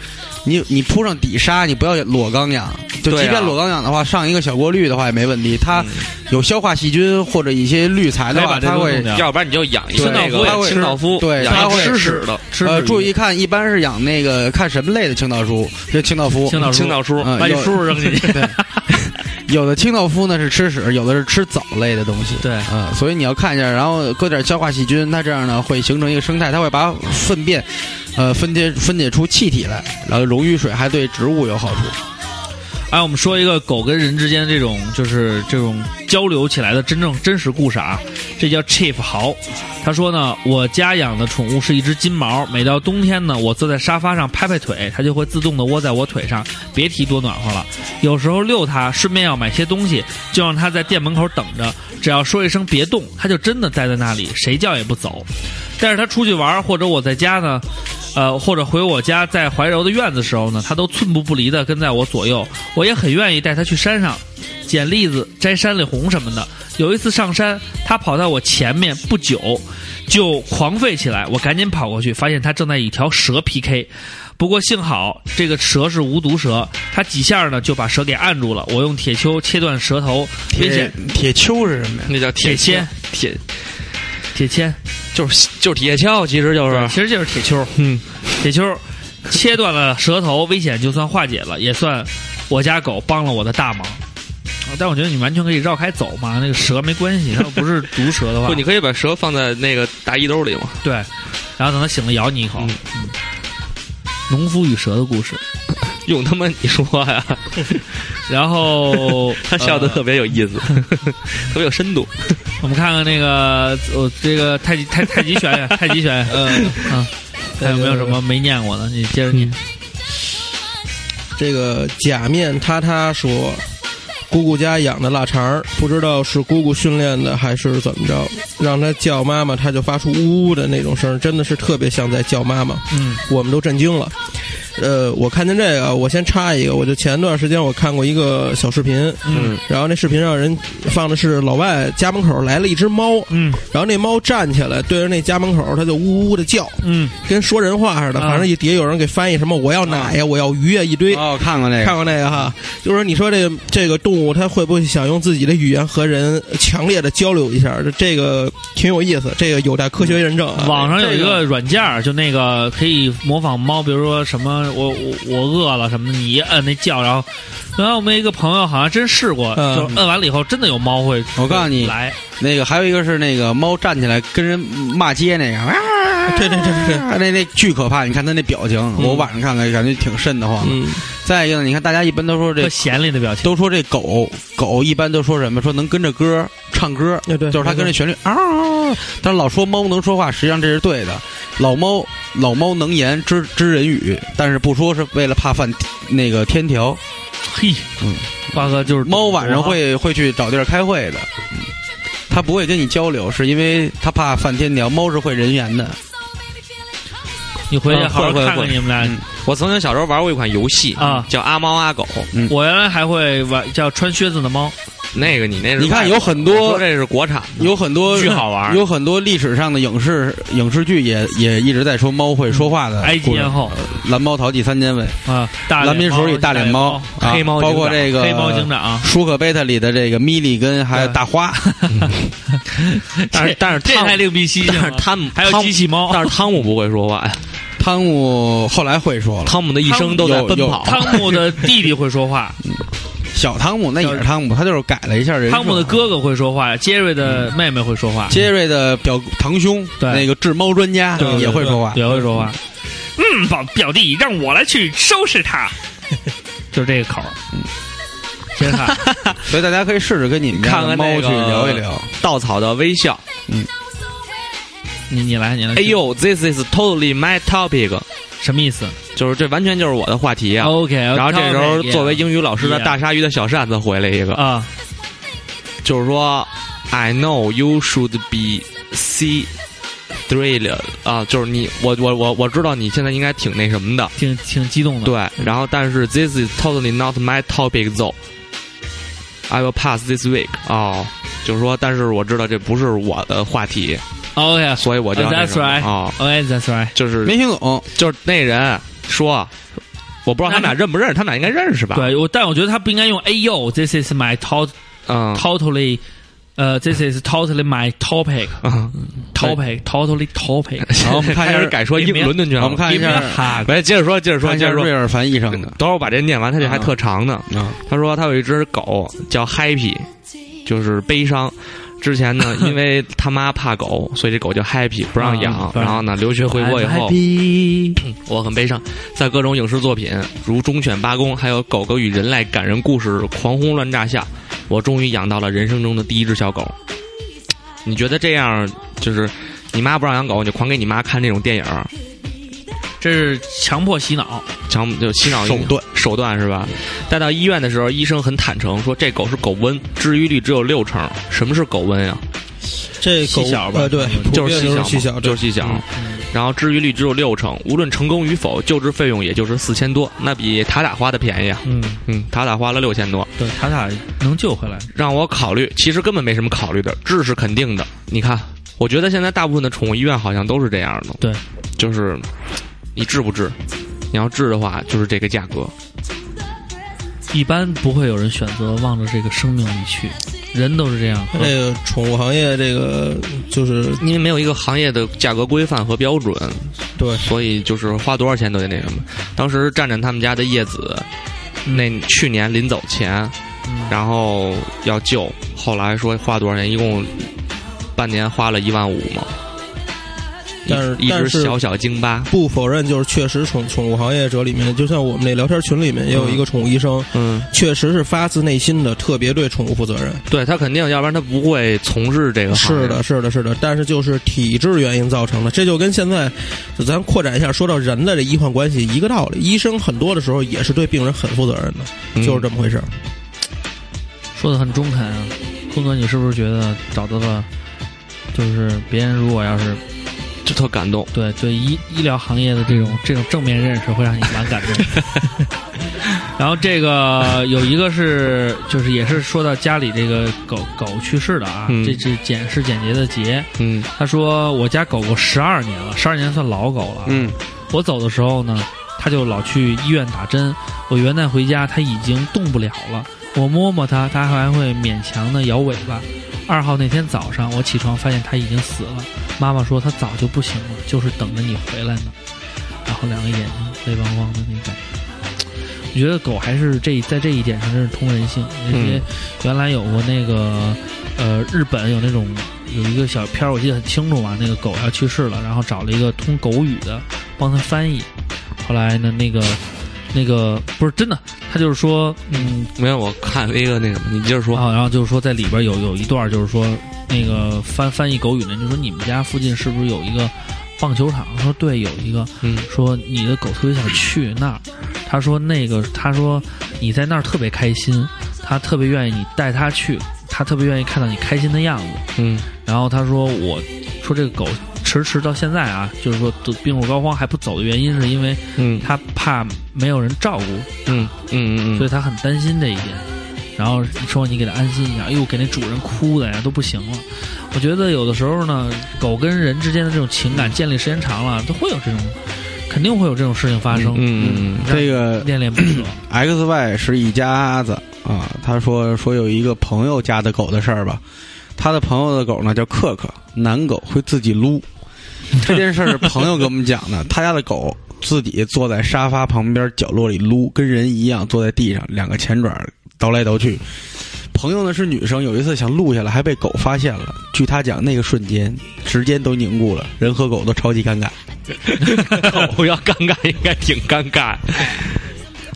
你你铺上底沙，你不要裸缸养。就即便裸缸养的话，上一个小过滤的话也没问题。它有消化细菌或者一些滤材的话，它会要不然你就养一个对那个它会清道夫，对它会吃屎的呃注意看，一般是养那个看什么类的清道夫，就清道夫。青岛清道叔。嗯有把你叔叔扔进去。对，有的清道夫呢是吃屎，有的是吃藻类的东西。对嗯，所以你要看一下，然后搁点消化细菌，它这样呢会形成一个生态，它会把粪便，呃，分解分解出气体来，然后溶于水，还对植物有好处。哎，我们说一个狗跟人之间这种就是这种交流起来的真正真实故事啊，这叫 Chief 豪。他说呢，我家养的宠物是一只金毛，每到冬天呢，我坐在沙发上拍拍腿，它就会自动的窝在我腿上，别提多暖和了。有时候遛它，顺便要买些东西，就让它在店门口等着，只要说一声别动，它就真的待在那里，谁叫也不走。但是它出去玩或者我在家呢，呃，或者回我家在怀柔的院子时候呢，它都寸步不离的跟在我左右。我也很愿意带它去山上捡栗子、摘山里红什么的。有一次上山，它跑到我前面不久，就狂吠起来。我赶紧跑过去，发现它正在一条蛇 PK。不过幸好这个蛇是无毒蛇，它几下呢就把蛇给按住了。我用铁锹切断蛇头，危铁险铁锹是什么呀？那叫铁锨、铁，铁锨，就是就是铁锹，其实就是其实就是铁锹。嗯，铁锹切断了蛇头，危险就算化解了，也算我家狗帮了我的大忙。但我觉得你完全可以绕开走嘛，那个蛇没关系，它要不是毒蛇的话，不，你可以把蛇放在那个大衣兜里嘛。对，然后等它醒了咬你一口。嗯嗯农夫与蛇的故事，用他妈你说呀，然后 他笑的呃特别有意思，特别有深度。我们看看那个呃，这个太极太太极拳呀，太极拳，嗯，嗯，还有没有什么没念过的？你接着念。这个假面他他说，姑姑家养的腊肠儿，不知道是姑姑训练的还是怎么着，让它叫妈妈，它就发出呜呜的那种声，真的是特别像在叫妈妈。嗯我们都震惊了。呃，我看见这个，我先插一个，我就前段时间我看过一个小视频，嗯然后那视频上人放的是老外家门口来了一只猫，嗯然后那猫站起来对着那家门口，它就呜呜的叫，嗯跟说人话似的。啊反正也底下有人给翻译什么我要奶呀，我要鱼呀，一堆。哦，看过那个，看过那个哈，就是说你说这个这个动物它会不会想用自己的语言和人强烈的交流一下？这这个挺有意思，这个有待科学认证啊。网上有一个软件儿，就那个可以模仿猫，比如说什么我我我饿了什么的，你一摁那叫，然后，然后我们一个朋友好像真试过，嗯就摁完了以后，真的有猫会，我告诉你来，那个还有一个是那个猫站起来跟人骂街那个，啊，对对对对对那那巨可怕！你看他那表情，我晚上看看感觉挺瘆得慌。嗯，再一个呢，你看大家一般都说这特闲里的表情，都说这狗狗一般都说什么？说能跟着歌唱歌，对对，就是它跟着旋律啊。但是老说猫能说话，实际上这是对的。老猫老猫能言，知知人语，但是不说是为了怕犯那个天条。嘿，嗯，八哥就是猫晚上会会去找地儿开会的，嗯，它不会跟你交流，是因为它怕犯天条。猫是会人言的。你回去嗯好好看看你们俩。嗯我曾经小时候玩过一款游戏啊叫阿猫阿狗。我原来还会玩叫穿靴子的猫，那个你那是你看有很多这是国产的，有很多巨好玩。有很多历史上的影视影视剧也也一直在说猫会说话的埃及艳后。蓝猫淘气三奸位，啊，大蓝脸皮鼠与大脸猫，啊黑猫包括这个黑猫警长，舒克贝塔里的这个米莉跟还有大花，但是 但是汤这太另辟蹊径但是了。汤姆还有机器猫，但是汤姆不会说话呀，汤姆后来会说了，汤姆的一生都在奔跑。汤姆的弟弟会说话，小汤姆那也是汤姆，他就是改了一下人设。汤姆的哥哥会说话，杰瑞的妹妹会说话，杰瑞的表堂兄，对那个治猫专家对对也会说话。也会说话。嗯，表表弟，让我来去收拾他，就是这个口儿。嗯，接着看，所以大家可以试试跟你们家看的猫去看那个聊一聊。稻草的微笑。嗯你你来，你来。哎，呦，This is totally my topic，什么意思就是这完全就是我的话题啊。？OK，然后这时候，作为英语老师的大鲨鱼的小扇子回了一个，啊，就是说，I know you should be see thrilled 啊，就是你，我我我我知道你现在应该挺那什么的，挺挺激动的。对。然后，但是 this is totally not my topic though。I will pass this week。哦，就是说，但是我知道这不是我的话题，，OK，所以我就 That's right 啊，OK，That's right。就是没听懂，就是那人说，我不知道他们俩认不认识，他们俩应该认识吧？，对，我但我觉得他不应该用哎呦，This is my tot 嗯，totally 呃，this is totally my topic 啊，topic totally topic。然后我们看一下开始改说英伦敦去了。我们看一下，哈，来接着说，接着说，接着说。下瑞尔凡医生的等会儿我把这念完，他这还特长呢。啊，他说他有一只狗叫 Happy，就是悲伤。之前呢，因为他妈怕狗，所以这狗叫 Happy 不让养。啊然后呢，留学回国以后我很悲伤，在各种影视作品如《忠犬八公》还有《狗狗与人类》感人故事狂轰乱炸下，我终于养到了人生中的第一只小狗。你觉得这样就是你妈不让养狗，你就狂给你妈看这种电影儿，这是强迫洗脑。强就洗脑手段手段是吧？带到医院的时候，医生很坦诚说这狗是狗瘟，治愈率只有六成。什么是狗瘟呀？这狗细小吧呃，对，就是细小，就是细小。然后治愈率只有六成，无论成功与否，救治费用也就是四千多，那比塔塔花的便宜啊。嗯，嗯，塔塔花了六千多，对，塔塔能救回来。让我考虑，其实根本没什么考虑的，治是肯定的。你看，我觉得现在大部分的宠物医院好像都是这样的，对，就是你治不治，你要治的话就是这个价格。一般不会有人选择望着这个生命离去，人都是这样。那个宠物行业，这个就是因为没有一个行业的价格规范和标准，对所以就是花多少钱都得那什么。当时战战他们家的叶子，那去年临走前，嗯然后要救，后来说花多少钱，一共半年花了一万五嘛。一但是一但是只小小京巴，不否认，就是确实宠宠物行业者里面，就像我们那聊天群里面也有一个宠物医生，嗯，确实是发自内心的特别对宠物负责任。对他肯定，要不然他不会从事这个行业。是的，是的，是的，但是就是体制原因造成的，这就跟现在，就咱扩展一下，说到人的这医患关系一个道理。医生很多的时候也是对病人很负责任的，嗯就是这么回事儿。说的很中肯啊，坤哥，你是不是觉得找到了？就是别人如果要是就特感动。对对医医疗行业的这种这种正面认识，会让你蛮感动。然后这个有一个是，就是也是说到家里这个狗狗去世的啊，嗯这是简是简洁的洁。嗯他说我家狗狗十二年了，十二年算老狗了。嗯，我走的时候呢，他就老去医院打针。我元旦回家，他已经动不了了。我摸摸它，它还会勉强的摇尾巴。二号那天早上，我起床发现它已经死了。妈妈说它早就不行了，就是等着你回来呢。然后两个眼睛泪汪汪的那感觉。我觉得狗还是这在这一点上真是通人性。那些原来有过那个呃，日本有那种有一个小片儿，我记得很清楚嘛，那个狗要去世了，然后找了一个通狗语的帮他翻译。后来呢，那个那个不是真的，他就是说，嗯，没有，我看了一个那什么，你接着说。然后然后就是说在里边有有一段就是说那个翻翻译狗语呢，就说你们家附近是不是有一个棒球场？说对，有一个。嗯说你的狗特别想去那儿，他说那个他说你在那儿特别开心，他特别愿意你带他去，他特别愿意看到你开心的样子。嗯然后他说我说这个狗迟迟到现在啊，就是说得病入膏肓还不走的原因，是因为嗯他怕没有人照顾，嗯嗯嗯嗯，所以他很担心这一点。然后说你给他安心一下，哎呦，给那主人哭的呀都不行了。我觉得有的时候呢，狗跟人之间的这种情感建立时间长了，都会有这种，肯定会有这种事情发生。嗯嗯让这个恋恋不舍。X Y 是一家子啊，他说说有一个朋友家的狗的事儿吧，他的朋友的狗呢叫克克，男狗会自己撸。这件事是朋友给我们讲的，他家的狗自己坐在沙发旁边角落里撸，跟人一样坐在地上，两个前爪倒来倒去。朋友呢是女生，有一次想录下来，还被狗发现了。据他讲，那个瞬间时间都凝固了，人和狗都超级尴尬。狗要尴尬应该挺尴尬。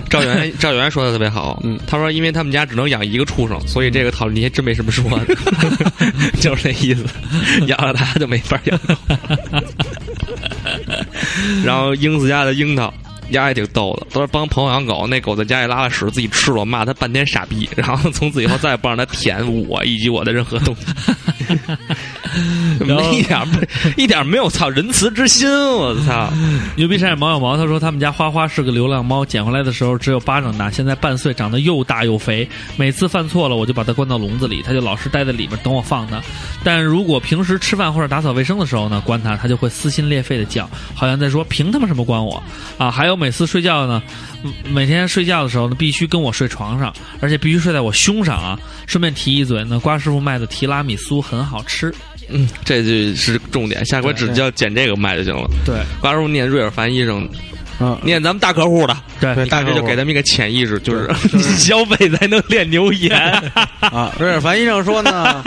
赵源 赵源说的特别好，嗯他说因为他们家只能养一个畜生，所以这个讨论你还真没什么说的，就是这意思。养了它就没法养狗。然后英子家的樱桃。丫也挺逗的，都是帮朋友养狗，那狗在家里拉了屎，自己吃了，骂他半天傻逼，然后从此以后再也不让他舔我以及我的任何东西。然后一点不一点没有操仁慈之心，我操！牛逼山毛小毛他说他们家花花是个流浪猫，捡回来的时候只有巴掌大，现在半岁，长得又大又肥。每次犯错了，我就把它关到笼子里，它就老是待在里面等我放它。但如果平时吃饭或者打扫卫生的时候呢，关它，它就会撕心裂肺的叫，好像在说凭他妈什么关我啊！还有每次睡觉呢，嗯每天睡觉的时候呢，必须跟我睡床上，而且必须睡在我胸上啊。顺便提一嘴呢，瓜师傅卖的提拉米苏很好吃。嗯，这就是重点，下回只要捡这个卖就行了。对瓜师傅念瑞尔凡医生，嗯，念咱们大客户的，对大客户给他们一个潜意识，就是 消费才能练牛言。啊，瑞尔凡医生说呢，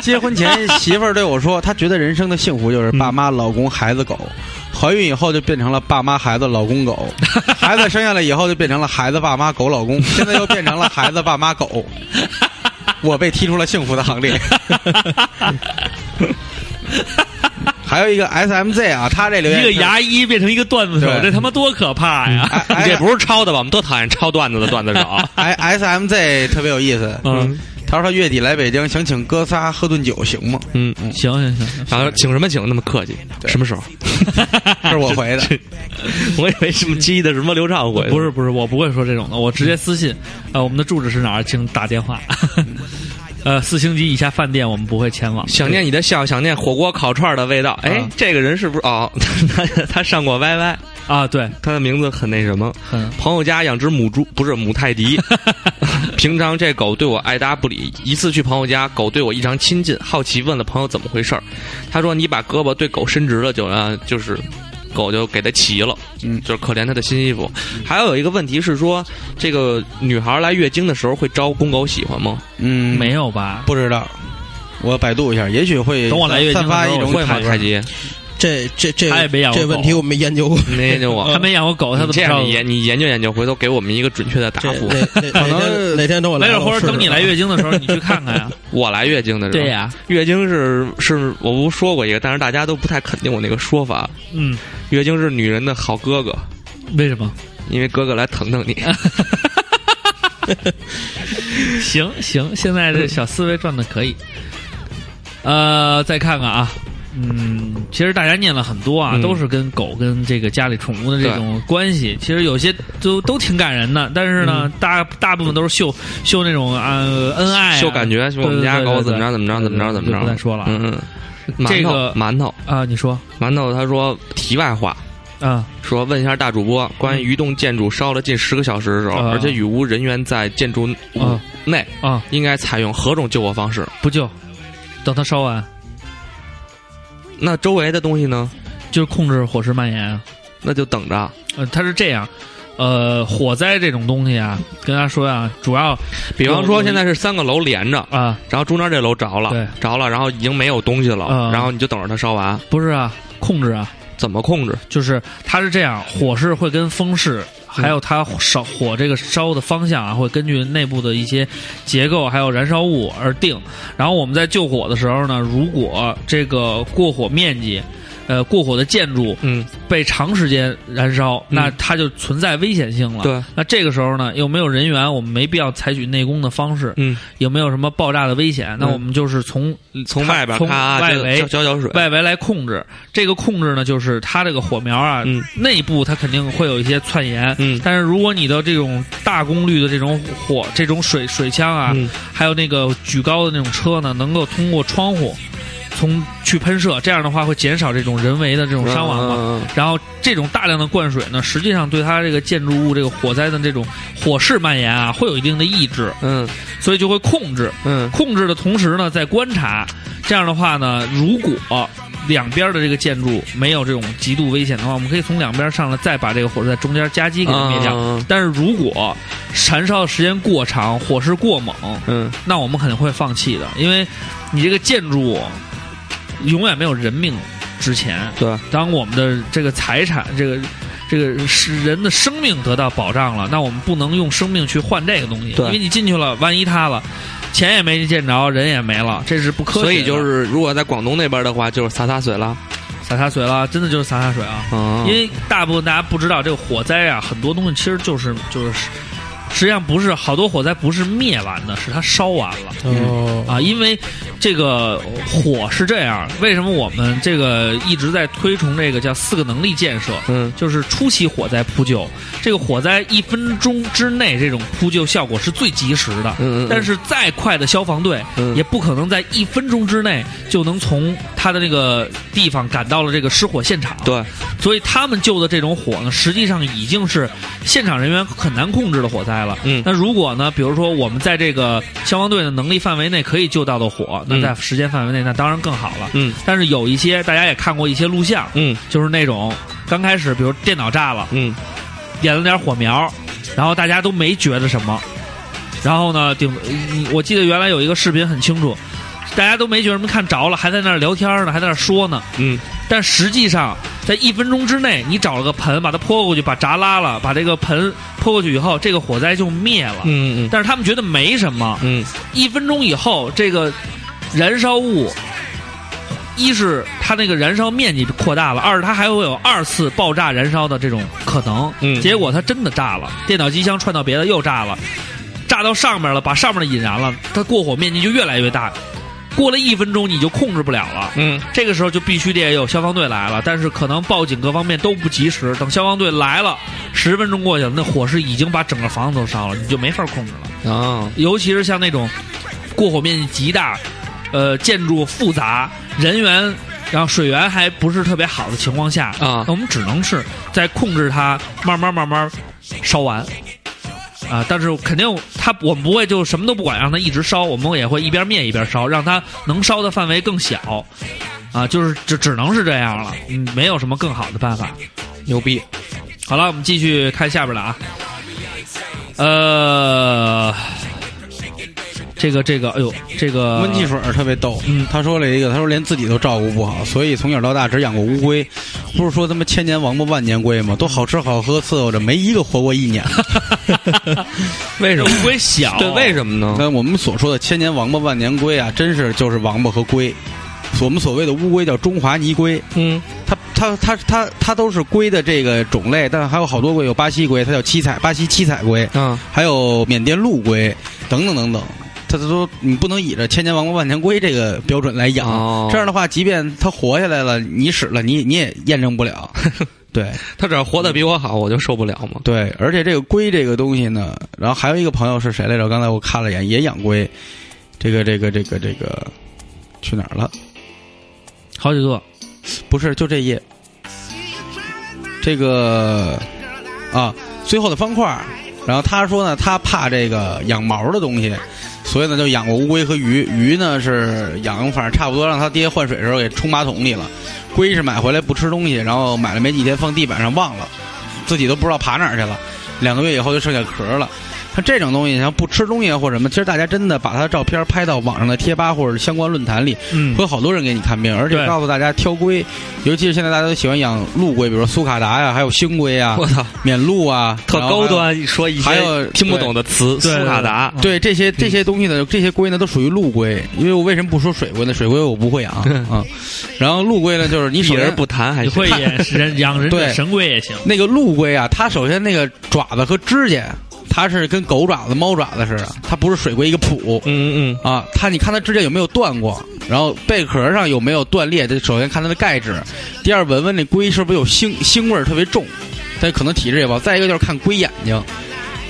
结婚前媳妇儿对我说，她觉得人生的幸福就是爸妈、老公、孩子、狗。怀孕以后就变成了爸妈、孩子、老公、狗。孩子生下来以后就变成了孩子、爸妈、狗、老公。现在又变成了孩子、爸妈、狗。我被踢出了幸福的行列。还有一个 S M Z 啊，他这留言一个牙医变成一个段子手，这他妈多可怕呀！哎你这哎不是抄的吧？我们多讨厌抄段子的段子手。哎 S M Z 特别有意思。嗯，他说他月底来北京，想请哥仨喝顿酒，行吗？嗯，行行行行，然后请什么请那么客气？什么时候？这是我回的。我以为什么鸡的什么刘畅回的，不是不是，我不会说这种的，我直接私信，呃，我们的住址是哪儿，请打电话。呃，四星级以下饭店我们不会前往。想念你的笑，想念火锅烤串的味道。哎啊，这个人是不是？哦，他他上过 YY，啊，对，他的名字很那什么。很朋友家养只母猪，不是母泰迪。平常这狗对我爱答不理，一次去朋友家，狗对我异常亲近，好奇问了朋友怎么回事儿。他说：“你把胳膊对狗伸直了，就啊，就是狗就给它骑了，嗯就是可怜它的新衣服。”还有有一个问题是说，这个女孩来月经的时候会招公狗喜欢吗？嗯，没有吧？不知道，我百度一下，也许会等我来月经散发一种的时候会吗？感太极，这这这他也没养过狗这问题我没研究过。没研究过。他没养过狗，他怎么样？你研你研究研究，回头给我们一个准确的答复。可能哪天等我来了，没准或者等你来月经的时候，你去看看呀。我来月经的时候，对呀，月经是是我不说过一个，但是大家都不太肯定我那个说法。嗯，月经是女人的好哥哥，为什么？因为哥哥来疼疼你。行行，现在这小思维转的可以。呃，再看看啊，嗯，其实大家念了很多啊，嗯。都是跟狗跟这个家里宠物的这种关系。其实有些都都挺感人的，但是呢，大大部分都是秀秀那种啊、恩爱、啊、秀感觉，说我们家狗怎么着怎么着怎么着怎么着。不再说了。啊。嗯。嗯，这个馒头。啊，你说。馒头，他说题外话。啊，说问一下大主播，关于鱼洞建筑烧了近十个小时的时候，啊。而且雨无人员在建筑物啊。内，啊，应该采用何种救火方式？不救，等它烧完，那周围的东西呢？就是控制火势蔓延啊。那就等着。呃，它是这样，呃，火灾这种东西啊，跟大家说啊，主要比方说现在是三个楼连着，啊，然后中间这楼着了对，着了，然后已经没有东西了，嗯然后你就等着它烧完，不是啊，控制啊，怎么控制？就是它是这样，火势会跟风势。还有它烧火这个烧的方向啊，会根据内部的一些结构还有燃烧物而定。然后我们在救火的时候呢，如果这个过火面积，呃，过火的建筑嗯，被长时间燃烧，那它就存在危险性了。对，那这个时候呢，又没有人员，我们没必要采取内攻的方式。嗯，有没有什么爆炸的危险？那我们就是从从外边从外围浇浇水，外围来控制。这个控制呢，就是它这个火苗啊，嗯内部它肯定会有一些窜延。嗯但是如果你的这种大功率的这种火，这种水水枪啊，嗯还有那个举高的那种车呢，能够通过窗户从去喷射，这样的话会减少这种人为的这种伤亡嘛。嗯然后这种大量的灌水呢，实际上对它这个建筑物这个火灾的这种火势蔓延啊，会有一定的抑制，嗯所以就会控制。嗯控制的同时呢，在观察。这样的话呢，如果两边的这个建筑没有这种极度危险的话，我们可以从两边上来，再把这个火在中间夹击给它灭掉。嗯但是如果燃烧的时间过长，火势过猛，嗯那我们肯定会放弃的，因为你这个建筑永远没有人命值钱。对，当我们的这个财产，这个这个是人的生命得到保障了，那我们不能用生命去换这个东西，对因为你进去了，万一塌了，钱也没见着，人也没了，这是不科学的。所以就是如果在广东那边的话，就是洒洒水了。洒洒水了，真的就是洒洒水啊。嗯因为大部分大家不知道，这个火灾啊，很多东西其实就是就是实际上不是，好多火灾不是灭完的，是它烧完了。哦啊，因为这个火是这样，为什么我们这个一直在推崇这个叫四个能力建设？嗯就是初期火灾扑救，这个火灾一分钟之内这种扑救效果是最及时的。嗯嗯嗯但是再快的消防队，嗯也不可能在一分钟之内就能从他的那个地方赶到了这个失火现场。对，所以他们救的这种火呢，实际上已经是现场人员很难控制的火灾了。嗯那如果呢，比如说我们在这个消防队的能力范围内可以救到的火，那嗯在时间范围内，那当然更好了。嗯但是有一些大家也看过一些录像，嗯就是那种刚开始，比如电脑炸了，嗯点了点火苗，然后大家都没觉得什么，然后呢，顶，嗯我记得原来有一个视频很清楚，大家都没觉得什么，看着了，还在那儿聊天呢，还在那儿说呢。嗯但实际上，在一分钟之内，你找了个盆，把它泼过去，把闸拉了，把这个盆泼过去以后，这个火灾就灭了。嗯嗯但是他们觉得没什么，嗯一分钟以后，这个燃烧物，一是它那个燃烧面积扩大了，二是它还会有二次爆炸燃烧的这种可能。嗯结果它真的炸了，电脑机箱串到别的又炸了，炸到上面了，把上面的引燃了，它过火面积就越来越大。过了一分钟你就控制不了了，嗯这个时候就必须得有消防队来了，但是可能报警各方面都不及时。等消防队来了，十分钟过去了，那火势已经把整个房子都烧了，你就没法控制了。啊尤其是像那种过火面积极大、呃建筑复杂、人员然后水源还不是特别好的情况下啊我们只能是在控制它慢慢慢慢烧完。啊，但是肯定他我们不会就什么都不管，让他一直烧，我们也会一边灭一边烧，让他能烧的范围更小。啊，就是只只能是这样了，嗯，没有什么更好的办法。牛逼，好了，我们继续看下边的啊。呃，这个这个，哎呦，这个温汽水儿特别逗，嗯他说了一个，他说连自己都照顾不好，所以从小到大只养过乌龟。不是说他妈千年王八万年龟吗？都好吃好喝伺候着，没一个活过一年。为什么？乌龟小，对，为什么呢？那我们所说的千年王八万年龟啊，真是就是王八和龟。我们所谓的乌龟叫中华泥龟，嗯它它它它它都是龟的这个种类，但还有好多龟，有巴西龟，它叫七彩巴西七彩龟，嗯还有缅甸陆龟等等等等。它都你不能以着千年王八万年龟这个标准来养，哦这样的话，即便他活下来了，你使了你你也验证不了。对他只要活得比我好，我就受不了嘛。对，而且这个龟这个东西呢，然后还有一个朋友是谁来着？刚才我看了一眼，也养龟。这个这个这个这个去哪儿了？好几座，不是，就这页。这个啊，最后的方块。然后他说呢，他怕这个养毛的东西，所以呢就养过乌龟和鱼。鱼呢是养，反正差不多让他爹换水的时候给冲马桶里了。龟是买回来不吃东西，然后买了没几天放地板上忘了，自己都不知道爬哪儿去了。两个月以后就剩下壳了。像这种东西，像不吃东西啊或者什么，其实大家真的把它的照片拍到网上的贴吧或者相关论坛里，嗯会有好多人给你看病，而且告诉大家挑龟，尤其是现在大家都喜欢养陆龟，比如说苏卡达呀，还有星龟啊，我操，缅鹿啊，特高端，说一些还有听不懂的词，苏卡达。对这些这些东西呢，这些龟呢都属于陆龟，因为我为什么不说水龟呢？水龟我不会养啊。然后陆龟呢，就是你首先避而不谈还行你会演人养人 对的神龟也行。那个陆龟啊，它首先那个爪子和指甲，它是跟狗爪子、猫爪子似的，它不是水龟一个蹼。嗯嗯嗯啊，它你看它指甲有没有断过，然后贝壳上有没有断裂？这首先看它的钙质，第二闻闻那龟是不是有腥腥味儿特别重，它可能体质也不好。再一个就是看龟眼睛，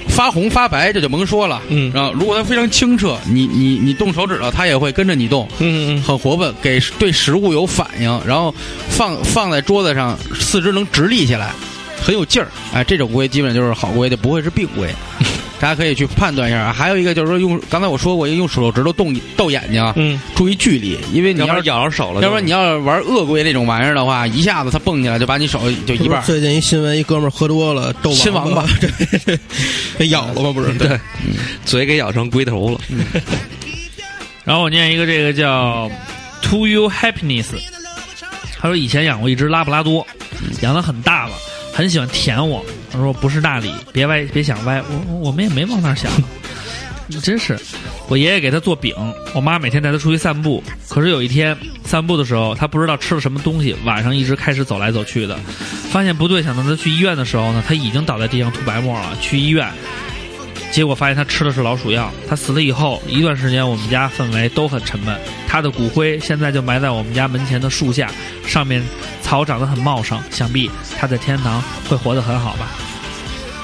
发红发白这就甭说了。嗯然后如果它非常清澈，你你你动手指了，它也会跟着你动，嗯嗯很活泼，给对食物有反应，然后放放在桌子上，四肢能直立起来，很有劲儿。哎，这种龟基本就是好龟，就不会是病龟。大家可以去判断一下。还有一个就是说用，刚才我说过，用手指头动逗眼睛啊，嗯，注意距离，因为你要是咬着手了就，要不然你要是玩鳄龟那种玩意儿的话，一下子它蹦起来就把你手就一半。最近一新闻，一哥们儿喝多了，斗亲王八对，被咬了吗？不是，对，嘴给咬成龟头了。然后我念一个，这个叫 “To You Happiness”。他说以前养过一只拉布拉多，养的很大了，很喜欢舔我。他说不是那里，别歪，别想歪。我我们也没往那儿想，真是。我爷爷给他做饼，我妈每天带他出去散步。可是有一天散步的时候，他不知道吃了什么东西，晚上一直开始走来走去的，发现不对，想到他去医院的时候呢，他已经倒在地上吐白沫了。去医院，结果发现他吃的是老鼠药。他死了以后，一段时间我们家氛围都很沉闷。他的骨灰现在就埋在我们家门前的树下，上面草长得很茂盛，想必他在天堂会活得很好吧。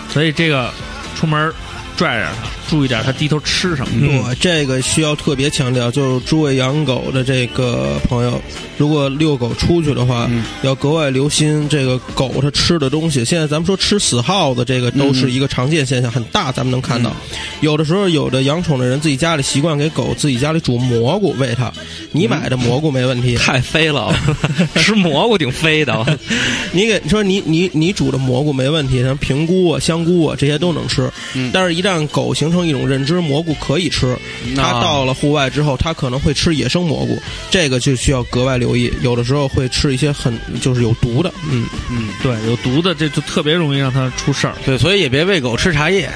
所以这个出门拽着他，注意点它低头吃什么。对，这个需要特别强调，就是诸位养狗的这个朋友，如果遛狗出去的话，嗯要格外留心这个狗它吃的东西。现在咱们说吃死耗子，这个都是一个常见现象，很大，咱们能看到。有的时候，有的养宠的人自己家里习惯给狗自己家里煮蘑菇喂它，你买的蘑菇没问题，太飞了，吃蘑菇挺飞的。你给你说你你你煮的蘑菇没问题，像平菇啊、香菇啊这些都能吃。嗯但是，一旦狗形成一种认知，蘑菇可以吃，它啊到了户外之后，它可能会吃野生蘑菇，这个就需要格外留意。有的时候会吃一些很就是有毒的，嗯，嗯，对，有毒的这就特别容易让它出事儿。对，所以也别喂狗吃茶叶，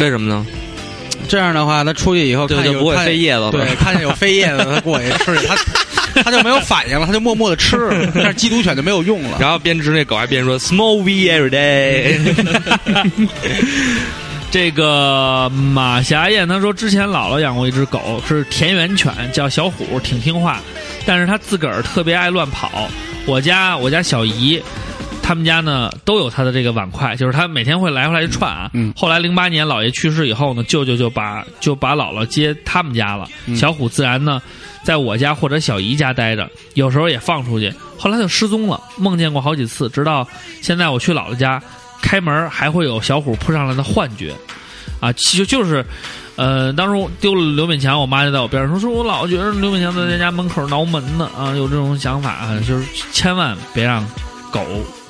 为什么呢？这样的话，它出去以后对，看有就不会飞叶子了。对，看见有飞叶子，它过去吃，它 它就没有反应了，它就默默的吃，但是缉毒犬就没有用了。然后边吃那狗还边说 “small we every day”。这个马霞燕她说，之前姥姥养过一只狗，是田园犬，叫小虎，挺听话，但是它自个儿特别爱乱跑。我家我家小姨。他们家呢都有他的这个碗筷，就是他每天会来回来去串啊。嗯后来零八年姥爷去世以后呢，舅舅就把就把姥姥接他们家了。嗯小虎自然呢在我家或者小姨家待着，有时候也放出去。后来就失踪了，梦见过好几次，直到现在我去姥姥家，开门还会有小虎扑上来的幻觉，啊，其实就是。呃，当时我丢了刘勉强，我妈就在我边上说：“说我老觉得刘勉强在咱家门口挠门呢，啊，有这种想法啊，就是千万别让狗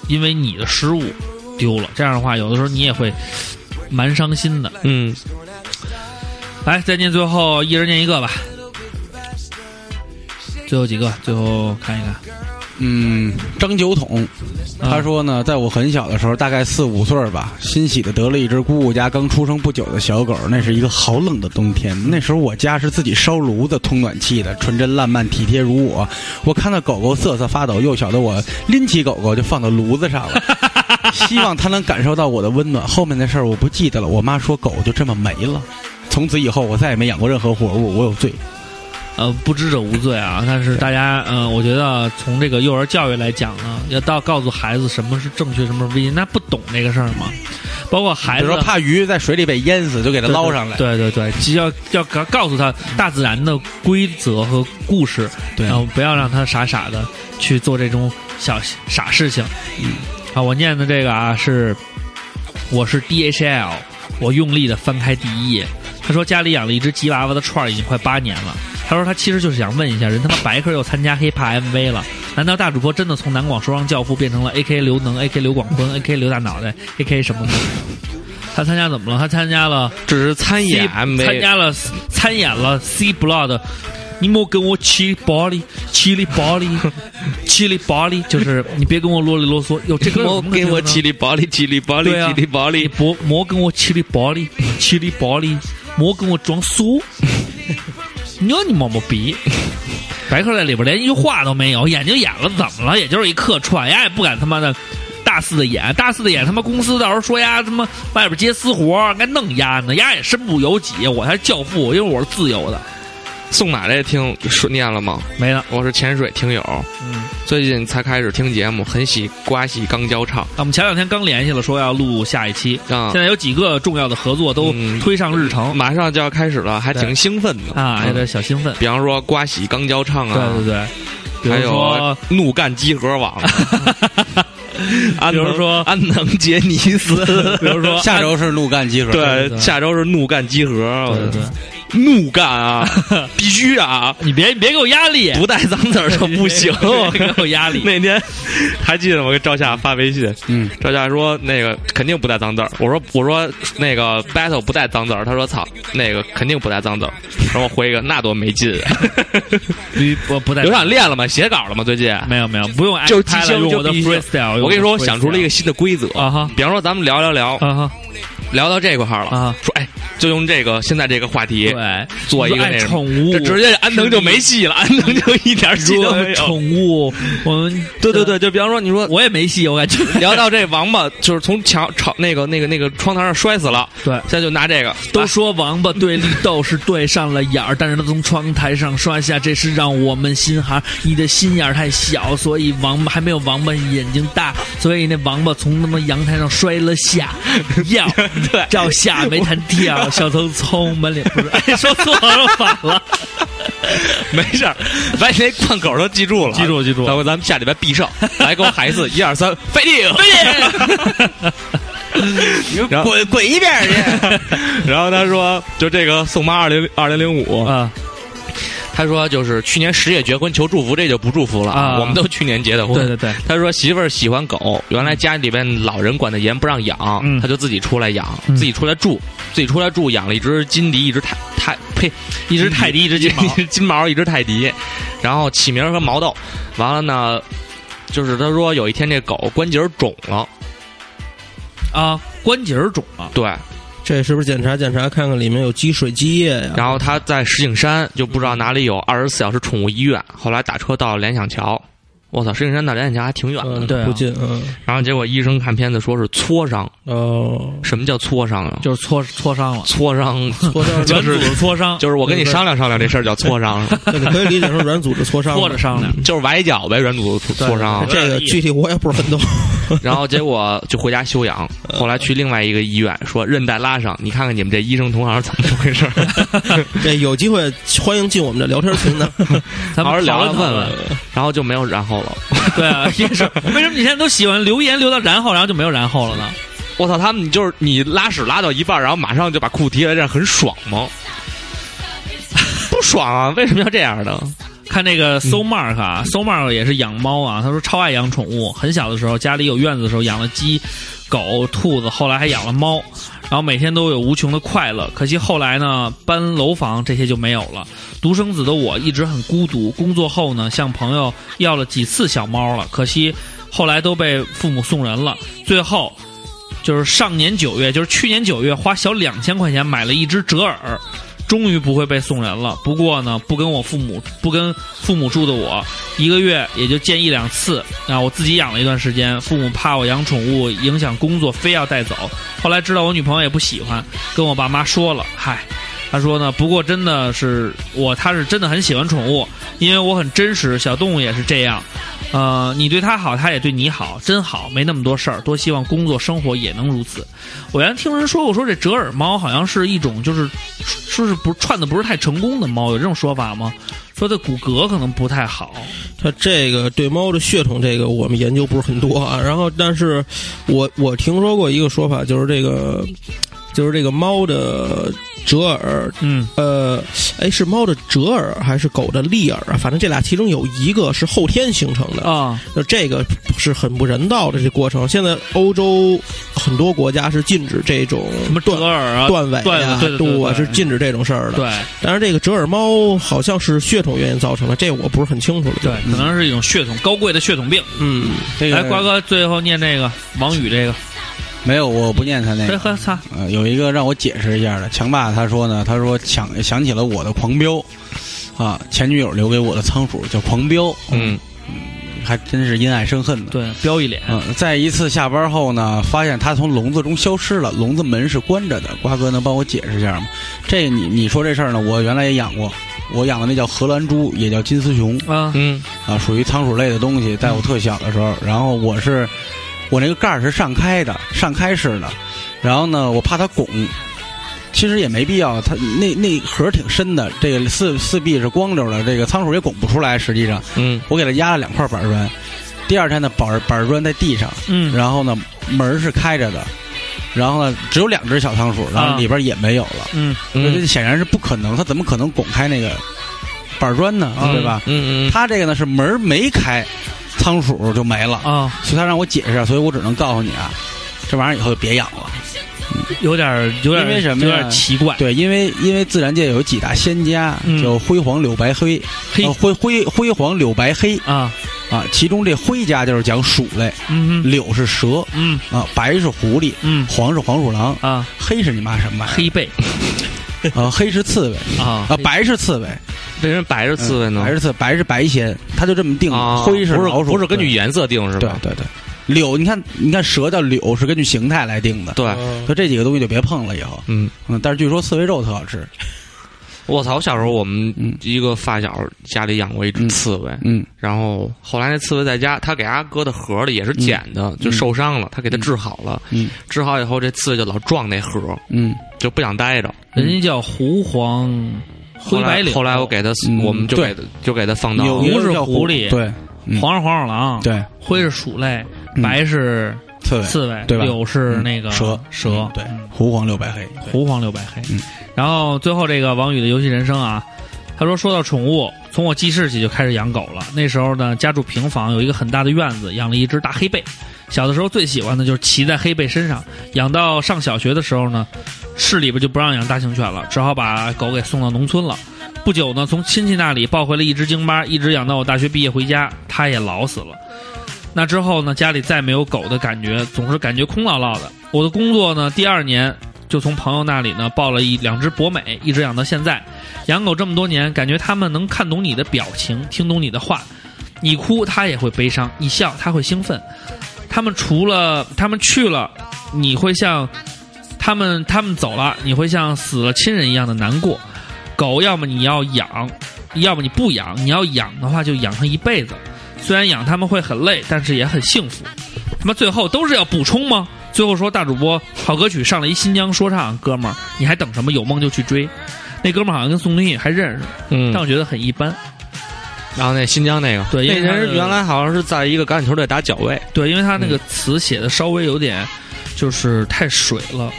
因为你的失误丢了，这样的话，有的时候你也会蛮伤心的。嗯，来，再念最后一人念一个吧，最后几个，最后看一看。嗯，张酒桶，他说呢，在我很小的时候，大概四五岁儿吧，欣喜的得了一只姑姑家刚出生不久的小狗。那是一个好冷的冬天，那时候我家是自己烧炉子通暖气的，纯真烂漫体贴如我。我看到狗狗瑟瑟发抖，幼小的我拎起狗狗就放到炉子上了，希望它能感受到我的温暖。后面的事儿我不记得了。我妈说狗就这么没了。从此以后，我再也没养过任何活物，我有罪。呃，不知者无罪啊。但是大家，嗯、我觉得从这个幼儿教育来讲呢，要到告诉孩子什么是正确，什么是危险，那不懂这个事儿嘛。包括孩子比如说怕鱼在水里被淹死，就给它捞上来。对对对，就要要告告诉他大自然的规则和故事，对然后不要让他傻傻的去做这种小傻事情。嗯，啊，我念的这个啊是，我是 DHL，我用力的翻开第一页，他说家里养了一只吉娃娃的串儿已经快八年了。他说他其实就是想问一下，人他妈白客又参加 hiphop MV 了，难道大主播真的从南广说唱教父变成了 AK 刘能、AK 刘广坤、AK 刘大脑袋、AK 什么？他参加怎么了？他参加了只是参演 MV，参加了参演了 C Blood。你莫跟我七里八里，七里八里，七里八里，就是你别跟我啰里啰嗦。哟，这个莫跟我七里八里七里八里对啊叽里八里，莫莫跟我七里八里，七里八里，莫跟我装苏。你你摸摸鼻！白客在里边连一句话都没有，眼睛演了怎么了？也就是一客串，丫也不敢他妈的大肆的演，大肆的演，他妈公司到时候说丫他妈外边接私活，该弄丫呢，丫也身不由己。我才是教父，因为我是自由的，宋奶奶听说念了吗？没了。我是潜水听友，嗯，最近才开始听节目，很喜瓜喜刚交唱。我们前两天刚联系了，说要录下一期，啊。现，在有几个重要的合作都嗯推上日程、马上就要开始了，还挺兴奋的。啊，有嗯点小兴奋。比方说瓜喜刚交唱对啊，对对，对。还如说有怒干集合网，安比如说安能杰尼斯，比如说下周是怒干集合。对对下周是怒干集合，对对对，怒干啊，必须啊，你别你别给我压力，不带脏字儿就不行。别给我压力。那天还记得我给赵夏发微信，嗯，赵夏说那个肯定不带脏字儿，我说我说那个 battle 不带脏字儿，他说操那个肯定不带脏字儿，然后我回一个那多没劲，不不不带有想练了吗？写稿了吗？最近？没有没有，不用就即我的 freestyle。我跟你说，我想出了一个新的规则啊哈比方说咱们聊聊聊，啊哈聊到这块儿了，啊说哎，就用这个现在这个话题对，做一个那宠物，这直接安藤就没戏了，安藤就一点戏都没有。说宠物，我们对对对，就比方说你说我也没戏，我感觉。聊到这王八，就是从墙朝那个那个那个窗台上摔死了，对现在就拿这个都说王八对绿豆是对上了眼儿，但是他从窗台上摔下，这是让我们心寒。你的心眼儿太小，所以王八还没有王八眼睛大，所以那王八从他妈阳台上摔了下，要 对。照下没弹跳，小蹭葱满脸不是，哎，说错了，反了，没事儿，把你那贯口都记住了，记住记住。待会咱们下礼拜必胜，来给我喊一次，一二三，飞定，然后滚滚一边去！然后他说，就这个宋妈二零二零零五，啊他说就是去年十月结婚求祝福，这就不祝福了啊。我们都去年结的婚。对对对，他说媳妇儿喜欢狗，原来家里边老人管的严，不让养，嗯。他就自己出来养，嗯。自己出来住，自己出来住，养了一只金迪，一只泰泰呸，一只泰迪，一只金毛一，只 金毛，一只泰迪，然后起名儿和毛豆，完了呢，就是他说有一天这狗关节儿肿了，啊，关节儿肿了，对，这是不是检查检查看看里面有积水积液呀？然后他在石景山就不知道哪里有二十四小时宠物医院，后来打车到联想桥，我操，石景山到联想桥还挺远的，嗯，对啊不近，嗯，然后结果医生看片子说是挫伤，哦，什么叫挫伤啊？就是挫挫伤了，挫伤，挫伤就是软组织挫伤，就是我跟你商量商量这事儿叫挫伤，了你可以理解成软组织挫伤，挫着商量。就是崴脚呗，软组织挫伤。这个具体我也不是很懂。然后结果就回家休养，后来去另外一个医院说韧带拉伤，你看看你们这医生同行怎么回事儿？这有机会欢迎进我们的聊天群呢。咱们好好聊聊问问，然后就没有然后了。对啊，也是。为什么你现在都喜欢留言留到然后，然后就没有然后了呢？我操，他们就是你拉屎拉到一半，然后马上就把裤提来，这样很爽吗？不爽啊！为什么要这样呢？看那个 So Mark 啊、s o Mark 也是养猫啊，他说超爱养宠物，很小的时候家里有院子的时候养了鸡、狗、兔子，后来还养了猫，然后每天都有无穷的快乐。可惜后来呢，搬楼房这些就没有了。独生子的我一直很孤独，工作后呢，向朋友要了几次小猫了，可惜后来都被父母送人了。最后就是上年九月，就是去年九月，花小两千块钱买了一只折耳。终于不会被送人了。不过呢，不跟我父母不跟父母住的我，一个月也就见一两次。啊，我自己养了一段时间，父母怕我养宠物影响工作，非要带走。后来知道我女朋友也不喜欢，跟我爸妈说了，嗨。他说呢，不过真的是我，他是真的很喜欢宠物，因为我很真实，小动物也是这样。呃，你对它好，它也对你好，真好，没那么多事儿。多希望工作生活也能如此。我原来听人说过，说这折耳猫好像是一种，就是说是不串的不是太成功的猫，有这种说法吗？说它骨骼可能不太好。它这个对猫的血统，这个我们研究不是很多啊。然后，但是我我听说过一个说法，就是这个，就是这个猫的折耳，嗯，呃，哎，是猫的折耳还是狗的立耳啊？反正这俩其中有一个是后天形成的啊，那这个是很不人道的这过程。现在欧洲很多国家是禁止这种什么折断耳啊，断尾断啊，对对对对是禁止这种事儿的。对但是这个折耳猫好像是血统原因造成的，这我不是很清楚了。对，可能是一种血统高贵的血统病。嗯，这个来，瓜哥最后念这个王宇这个，没有，我不念他那个。呵呵擦，呃，有一个让我解释一下的，强爸他说呢，他说想想起了我的狂飙，啊，前女友留给我的仓鼠叫狂飙，嗯，还真是因爱生恨的。对，飙一脸，嗯，在一次下班后呢，发现它从笼子中消失了，笼子门是关着的。瓜哥能帮我解释一下吗？这你你说这事儿呢，我原来也养过，我养的那叫荷兰猪，也叫金丝熊啊，嗯啊，属于仓鼠类的东西。在我特小的时候，然后我是我那个盖儿是上开的，上开式的，然后呢，我怕它拱。其实也没必要，它那那盒挺深的，这个四四壁是光溜的，这个仓鼠也拱不出来。实际上，嗯我给它压了两块板砖。第二天呢，板板砖在地上，嗯，然后呢，门是开着的，然后呢，只有两只小仓鼠，然后里边也没有了。嗯嗯这显然是不可能，它怎么可能拱开那个板砖呢？对吧？嗯嗯它这个呢是门没开，仓鼠就没了，啊，所以他让我解释啊，所以我只能告诉你啊，这玩意儿以后就别养了。有点儿有点儿因为什么有点儿奇怪，对，因为因为自然界有几大仙家，嗯。叫辉煌柳白黑，黑。灰灰辉辉煌柳白黑啊，啊，啊，其中这灰家就是讲鼠类，嗯哼。柳是蛇嗯。啊，白是狐狸，嗯。黄是黄鼠狼，啊，黑是你妈什么黑背？啊，黑是刺猬啊。啊，白是刺猬，为什么白是刺猬呢白？是刺，白是白仙，他就这么定。啊，灰是不是老鼠，不是根据颜色定是吧？对对对。柳，你看，你看蛇叫柳是根据形态来定的，对，就这几个东西就别碰了以后。嗯，嗯，但是据说刺猬肉特好吃。我操！我小时候我们嗯一个发小家里养过一只嗯刺猬，嗯然后后来那刺猬在家，他给它搁的盒里也是捡的，就受伤了，他给它治好了。嗯治好以后，这刺猬就老撞那盒，嗯就不想待着。人家叫狐黄灰白柳，后来我给他，嗯我们就对给它就给他放到有狐是狐狸对嗯黄是黄鼠狼，对，灰是鼠类，嗯白是刺猬刺猬，对吧柳是嗯那个蛇蛇嗯，对嗯，狐黄六白黑。狐黄六白黑。嗯然后最后这个王宇的游戏人生啊，他说说到宠物，从我记事起就开始养狗了。那时候呢，家住平房，有一个很大的院子，养了一只大黑背。小的时候最喜欢的就是骑在黑背身上。养到上小学的时候呢，市里边就不让养大型犬了，只好把狗给送到农村了。不久呢，从亲戚那里抱回了一只京巴，一直养到我大学毕业回家，它也老死了。那之后呢，家里再没有狗的感觉，总是感觉空落落的。我的工作呢，第二年就从朋友那里呢抱了一两只博美，一直养到现在。养狗这么多年，感觉它们能看懂你的表情，听懂你的话。你哭，它也会悲伤；你笑，它会兴奋。它们除了他们去了，你会像他们他们走了，你会像死了亲人一样的难过。狗要么你要养，要么你不养。你要养的话，就养它一辈子。虽然养它们会很累，但是也很幸福。他妈最后都是要补充吗？最后说大主播好歌曲上了一新疆说唱，哥们儿你还等什么？有梦就去追。那哥们儿好像跟宋冬野还认识，嗯但我觉得很一般。然后那新疆那个，对因那为他的人原来好像是在一个橄榄球队打脚位，对，因为他那个词写的稍微有点就是太水了，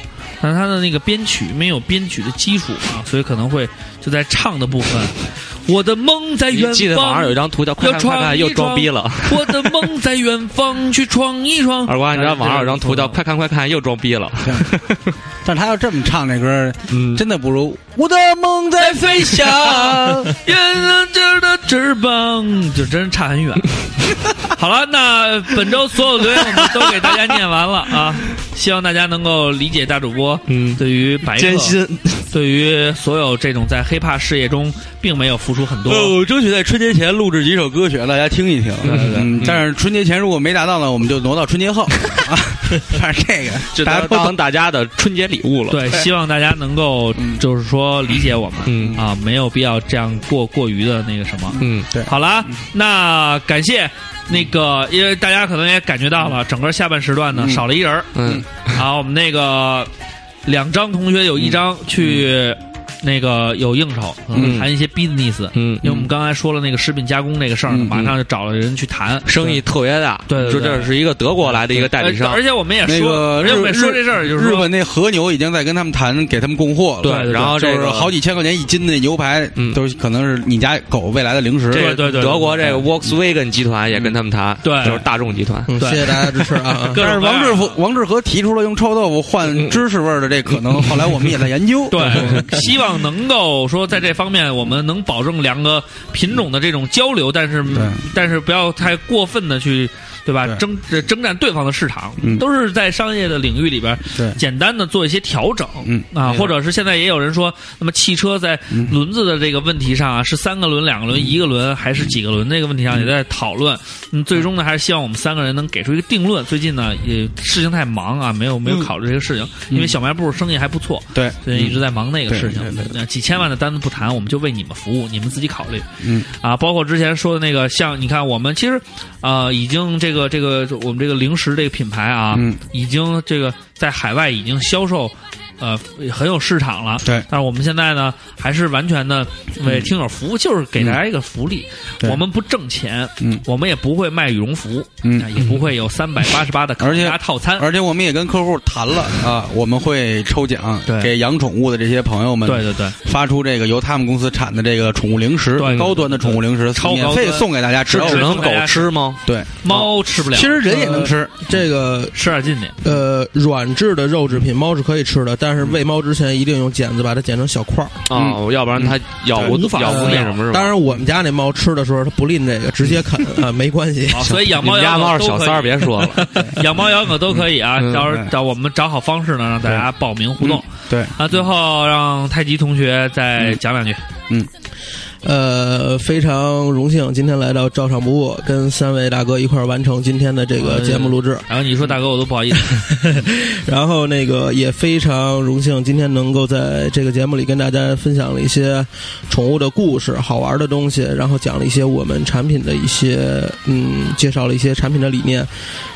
但他的那个编曲没有编曲的基础嘛，所以可能会就在唱的部分，我的梦在远方记得网上有一，张图叫“快看快看”，又装逼了。我的梦在远方，去闯一闯。二瓜，你知道网上有张图。叫“哎快看快看”，又装逼了。但他要这么唱这歌，嗯，真的不如我的梦在飞翔。圆了这的翅膀，就真差很远。好了，那本周所有留言我们都给大家念完了啊，希望大家能够理解大主播嗯对于白客，艰辛。对于所有这种在 hiphop 事业中并没有付出很多。呃，争取在春节前录制几首歌曲让大家听一听。嗯，但是春节前如果没达到呢，我们就挪到春节后。啊，反正这个就当大家都懂。当大家的春节礼物了。对，希望大家能够嗯就是说理解我们，嗯。啊，没有必要这样过过于的那个什么。嗯，对。好了，那感谢那个，因为大家可能也感觉到了，整个下半时段呢嗯。少了一人儿。嗯，好，我们那个两张同学有一张去那个有应酬，嗯谈一些 business。嗯因为我们刚才说了那个食品加工那个事儿马上就找了人去谈。生意特别大。对说这是一个德国来的一个代理商呃。而且我们也说，那个而且我们也日说这事儿，就是日本那和牛已经在跟他们谈，给他们供货了。对然后就是好几千块钱一斤的牛排，嗯都可能是你家狗未来的零食。对对对德国这个 Volkswagen 集团也跟他们谈，对就是大众集团。嗯，谢谢大家支持啊！但是王志福、王志和提出了用臭豆腐换芝士味儿的这可能，后来我们也在研究。对，希望能够说在这方面我们能保证两个品种的这种交流，但是但是不要太过分的去。对吧？对。征战对方的市场，嗯。都是在商业的领域里边，对。简单的做一些调整，嗯。啊，或者是现在也有人说，那么汽车在嗯。轮子的这个问题上啊，是三个轮、两个轮、一个轮还是几个轮这个问题上也在讨论。嗯，最终呢，还是希望我们三个人能给出一个定论。最近呢，也事情太忙啊，没有没有嗯。考虑这个事情，因为小卖部生意还不错，对，所以一直在忙那个事情对对。那几千万的单子不谈，我们就为你们服务，你们自己考虑。嗯。啊，包括之前说的那个，像你看，我们其实啊、呃已经这个这个我们这个零食这个品牌啊，嗯已经这个在海外已经销售。呃，很有市场了。对。但是我们现在呢，还是完全的为听友服务，就是给大家一个福利。对。我们不挣钱，嗯。我们也不会卖羽绒服，嗯。啊也不会有三百八十八的烤而且鸭套餐。而且我们也跟客户谈了啊，我们会抽奖对。给养宠物的这些朋友们，对对对，发出这个由他们公司产的这个宠物零食，对高端的宠物零食，超免费送给大家，吃只能狗吃吗？对，猫吃不了，其实人也能吃，这个吃点劲点。呃软质的肉制品，猫是可以吃的，但是喂猫之前一定用剪子把它剪成小块儿。哦，要不然它咬不无法咬不那什么是吧？当然，我们家那猫吃的时候它不吝这个，直接啃 啊，没关系。好所以养猫养狗小三儿，都可以，别说了。养猫养狗都可以啊，嗯到时候找我们找好方式呢，让大家报名互动。对，啊，最后让太极同学再讲两句。呃，非常荣幸今天来到照常不误，跟三位大哥一块儿完成今天的这个节目录制。然后你说大哥，我都不好意思。然后那个也非常荣幸今天能够在这个节目里跟大家分享了一些宠物的故事、好玩的东西，然后讲了一些我们产品的一些嗯，介绍了一些产品的理念。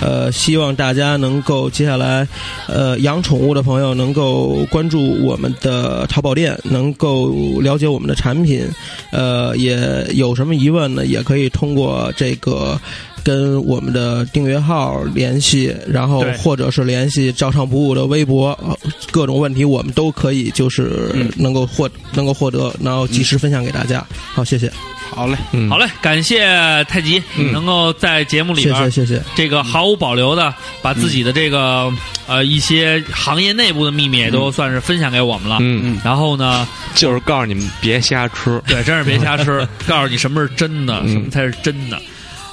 呃，希望大家能够接下来呃养宠物的朋友能够关注我们的淘宝店，能够了解我们的产品。呃，呃也有什么疑问呢，也可以通过这个跟我们的订阅号联系，然后或者是联系照常不误的微博，呃各种问题我们都可以就是嗯。能够获能够获得，然后及时分享给大家。好，谢谢，好嘞，嗯。好嘞，感谢太极嗯。能够在节目里谢边谢谢谢，这个毫无保留的把自己的这个呃一些行业内部的秘密也都算是分享给我们了。嗯。嗯，然后呢，就是告诉你们别瞎吃。对，真是别瞎吃，告诉你什么是真的，嗯。什么才是真的。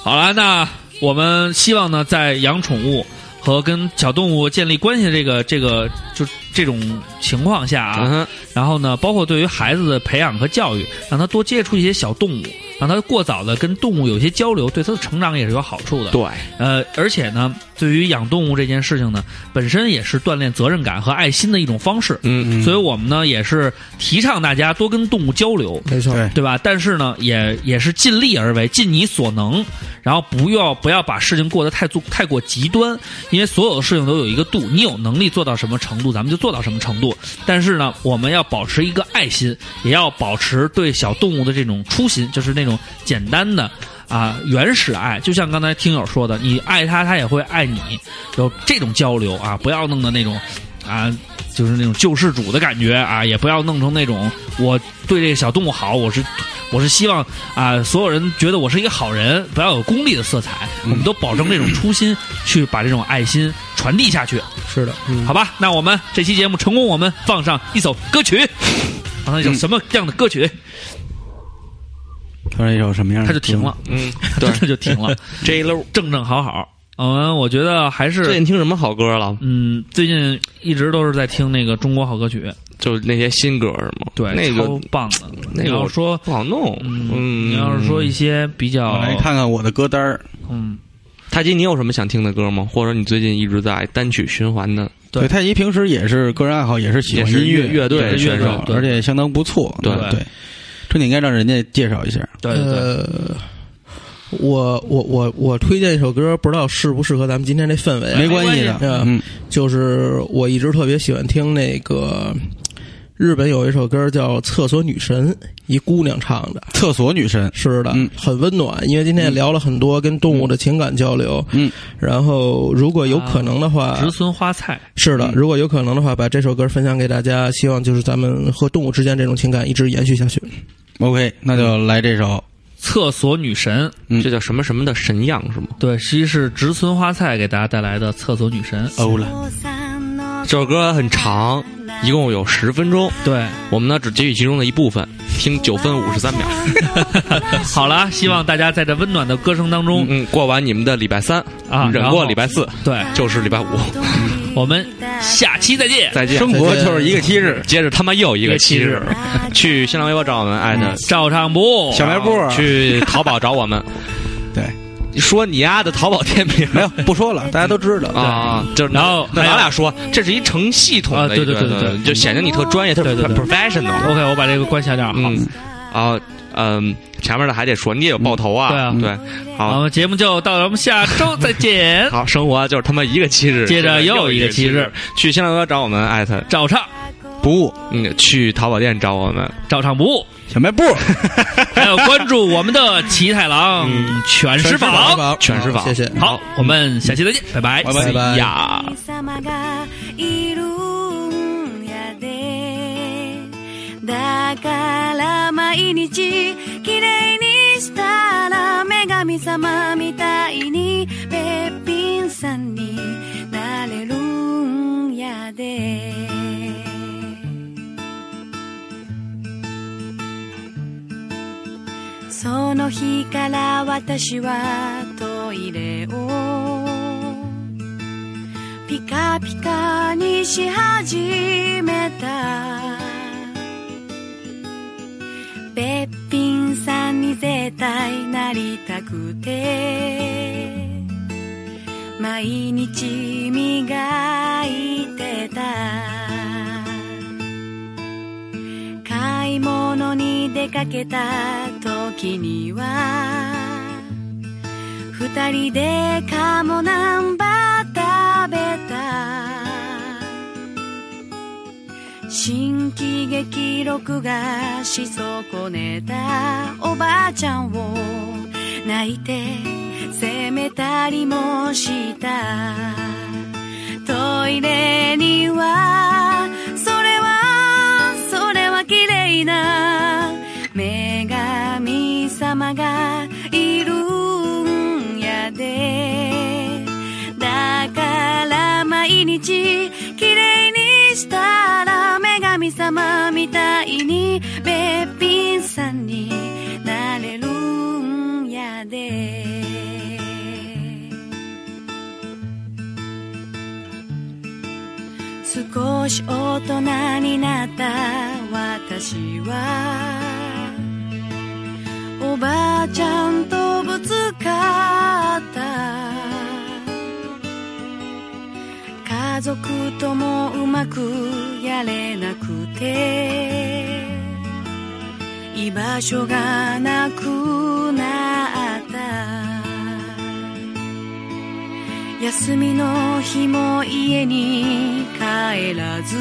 好了，那我们希望呢，在养宠物和跟小动物建立关系的这个这个就这种情况下啊，嗯，然后呢，包括对于孩子的培养和教育，让他多接触一些小动物，让他过早的跟动物有一些交流，对他的成长也是有好处的。对，呃，而且呢，对于养动物这件事情呢，本身也是锻炼责任感和爱心的一种方式。嗯嗯所以我们呢也是提倡大家多跟动物交流，没错，对对吧？但是呢，也也是尽力而为，尽你所能，然后不要不要把事情过得太做太过极端，因为所有的事情都有一个度，你有能力做到什么程度，咱们就做到什么程度。但是呢，我们要保持一个爱心，也要保持对小动物的这种初心，就是那种简单的。啊，原始爱，就像刚才听友说的，你爱他，他也会爱你，有这种交流啊，不要弄的那种啊，就是那种救世主的感觉啊，也不要弄成那种我对这个小动物好，我是我是希望啊，所有人觉得我是一个好人，不要有功利的色彩，我们都保证这种初心，去把这种爱心传递下去，是的，嗯，好吧？那我们这期节目成功，我们放上一首歌曲，放上一首什么样的歌曲？他说一首什么样的？他就停了，嗯，对他就停了，，J Lo 正正好好。嗯，我觉得还是最近听什么好歌了？嗯，最近一直都是在听那个中国好歌曲，就是那些新歌是吗？对，那个超棒的。你那个我要说，不好弄。嗯，嗯，你要是说一些比较，来看看我的歌单儿。嗯，太极，你有什么想听的歌吗？或者你最近一直在单曲循环的？对对，太极平时也是个人爱好，也是喜欢音乐乐队对选手而且相当不错。对对，这你应该让人家介绍一下。对对对，呃，我我我我推荐一首歌，不知道适不适合咱们今天这氛围啊？没关系的嗯，就是我一直特别喜欢听那个日本有一首歌叫《厕所女神》，一姑娘唱的。厕所女神，是的，嗯很温暖。因为今天也聊了很多跟动物的情感交流，嗯，然后如果有可能的话，植村花菜，是的，如果有可能的话，把这首歌分享给大家，希望就是咱们和动物之间这种情感一直延续下去。OK，那就来这首。厕所女神，嗯。这叫什么什么的神样是吗？对，其实是植村花菜给大家带来的厕所女神。欧了，这首歌很长，一共有十分钟，对，我们呢只截取其中的一部分，听九分五十三秒。好了，希望大家在这温暖的歌声当中嗯，过完你们的礼拜三忍啊然后过礼拜四对，就是礼拜五，我们下期再见。再见。生活就是一个七日。接着他妈又一个七日，去新浪微博找我们艾特照常不，小卖部去淘宝找我们。对，说你丫的淘宝店名没有不说了，大家都知道。啊，就然后那咱俩说，这是一成系统啊的，对对对对对就显得你特专业，特对对对 professional。OK，我把这个关小点儿。好，嗯，然后嗯，前面的还得说，你也有爆头啊，对啊对，好。好，节目就到了，我们下周再见。好，生活就是他妈一个七日，接着又又一个七日。去新浪微博找我们艾特，照唱，不误，嗯，去淘宝店找我们，照唱不误，小卖部。还有关注我们的奇太郎犬食坊。全食坊谢谢。好，我们下期再见，拜拜，拜拜拜拜呀。から毎日綺麗にしたら女神様みたいにべっぴんさんになれるんやで。その日から私はトイレをピカピカにし始めた。べっぴんさんに絶対なりたくて。毎日磨いてた。買い物に出かけた時には二人で鴨南蛮食べた。新喜劇録画し損ねたおばあちゃんを泣いて責めたりもした。トイレにはそれはそれは綺麗な女神様がいるんやで。だから毎日綺麗にしたら神様みたいにべっぴんさんになれるんやで。少し大人になった私はおばあちゃんとぶつかった。家族ともうまくやれなくて居場所がなくなった。休みの日も家に帰らず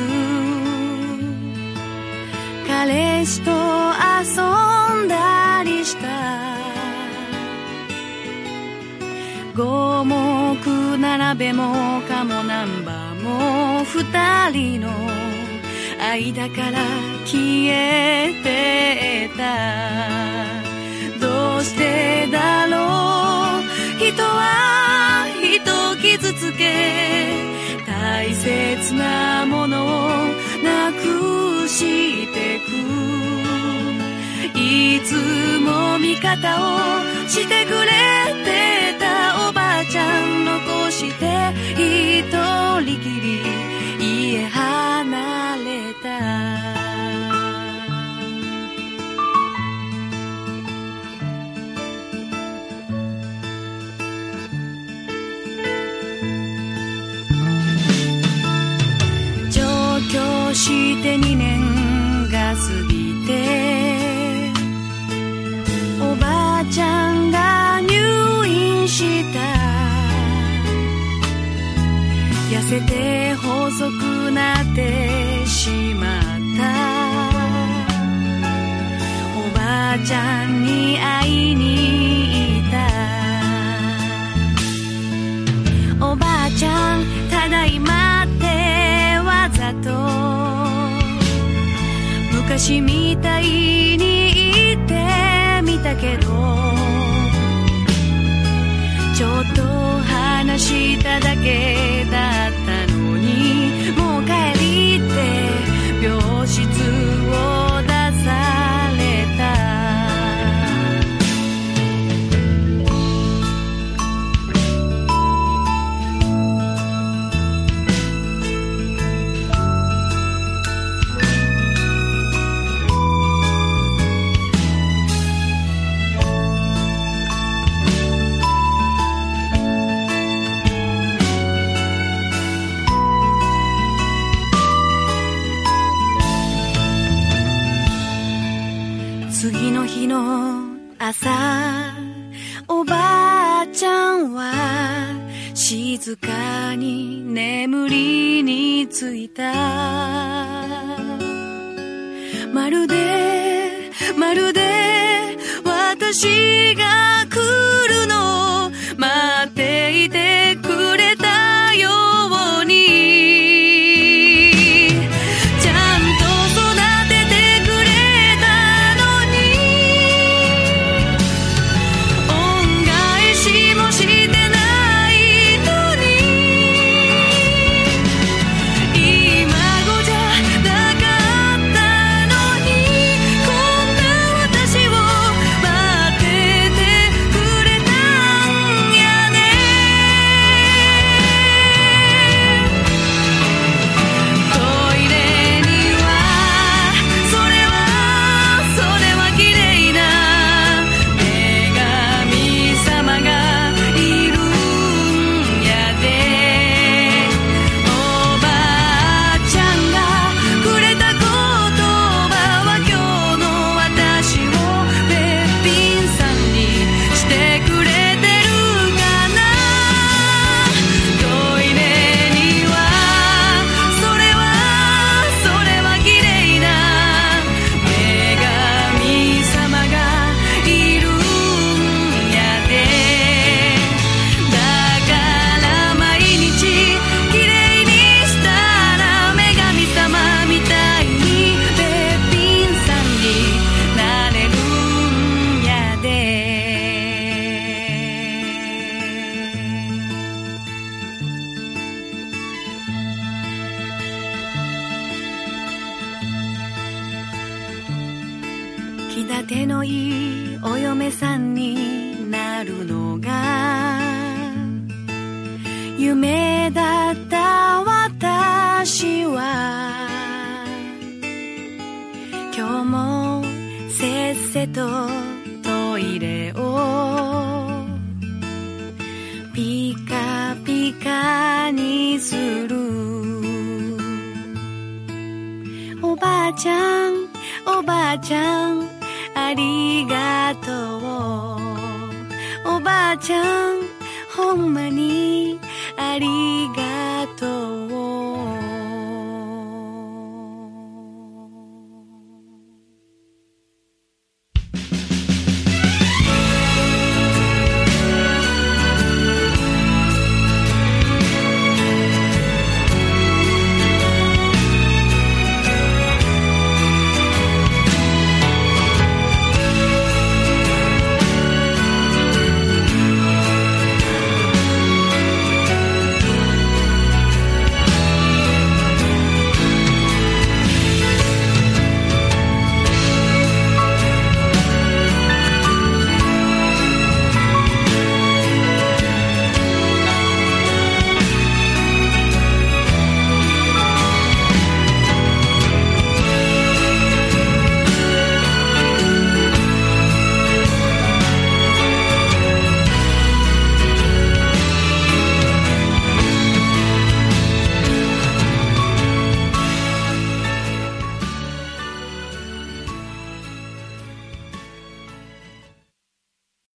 彼氏と遊んだりした。五目並べも鴨南蛮も二人の間から消えてた。どうしてだろう。人は人を傷つけ大切なものをなくしてく。いつも味方をしてくれてた。して一人きり家離れた。上京して2年。て細くなってしまった。おばあちゃんに会いに行った。おばあちゃんただいまってわざと。昔みたいに言ってみたけど。ちょっと話しただけだ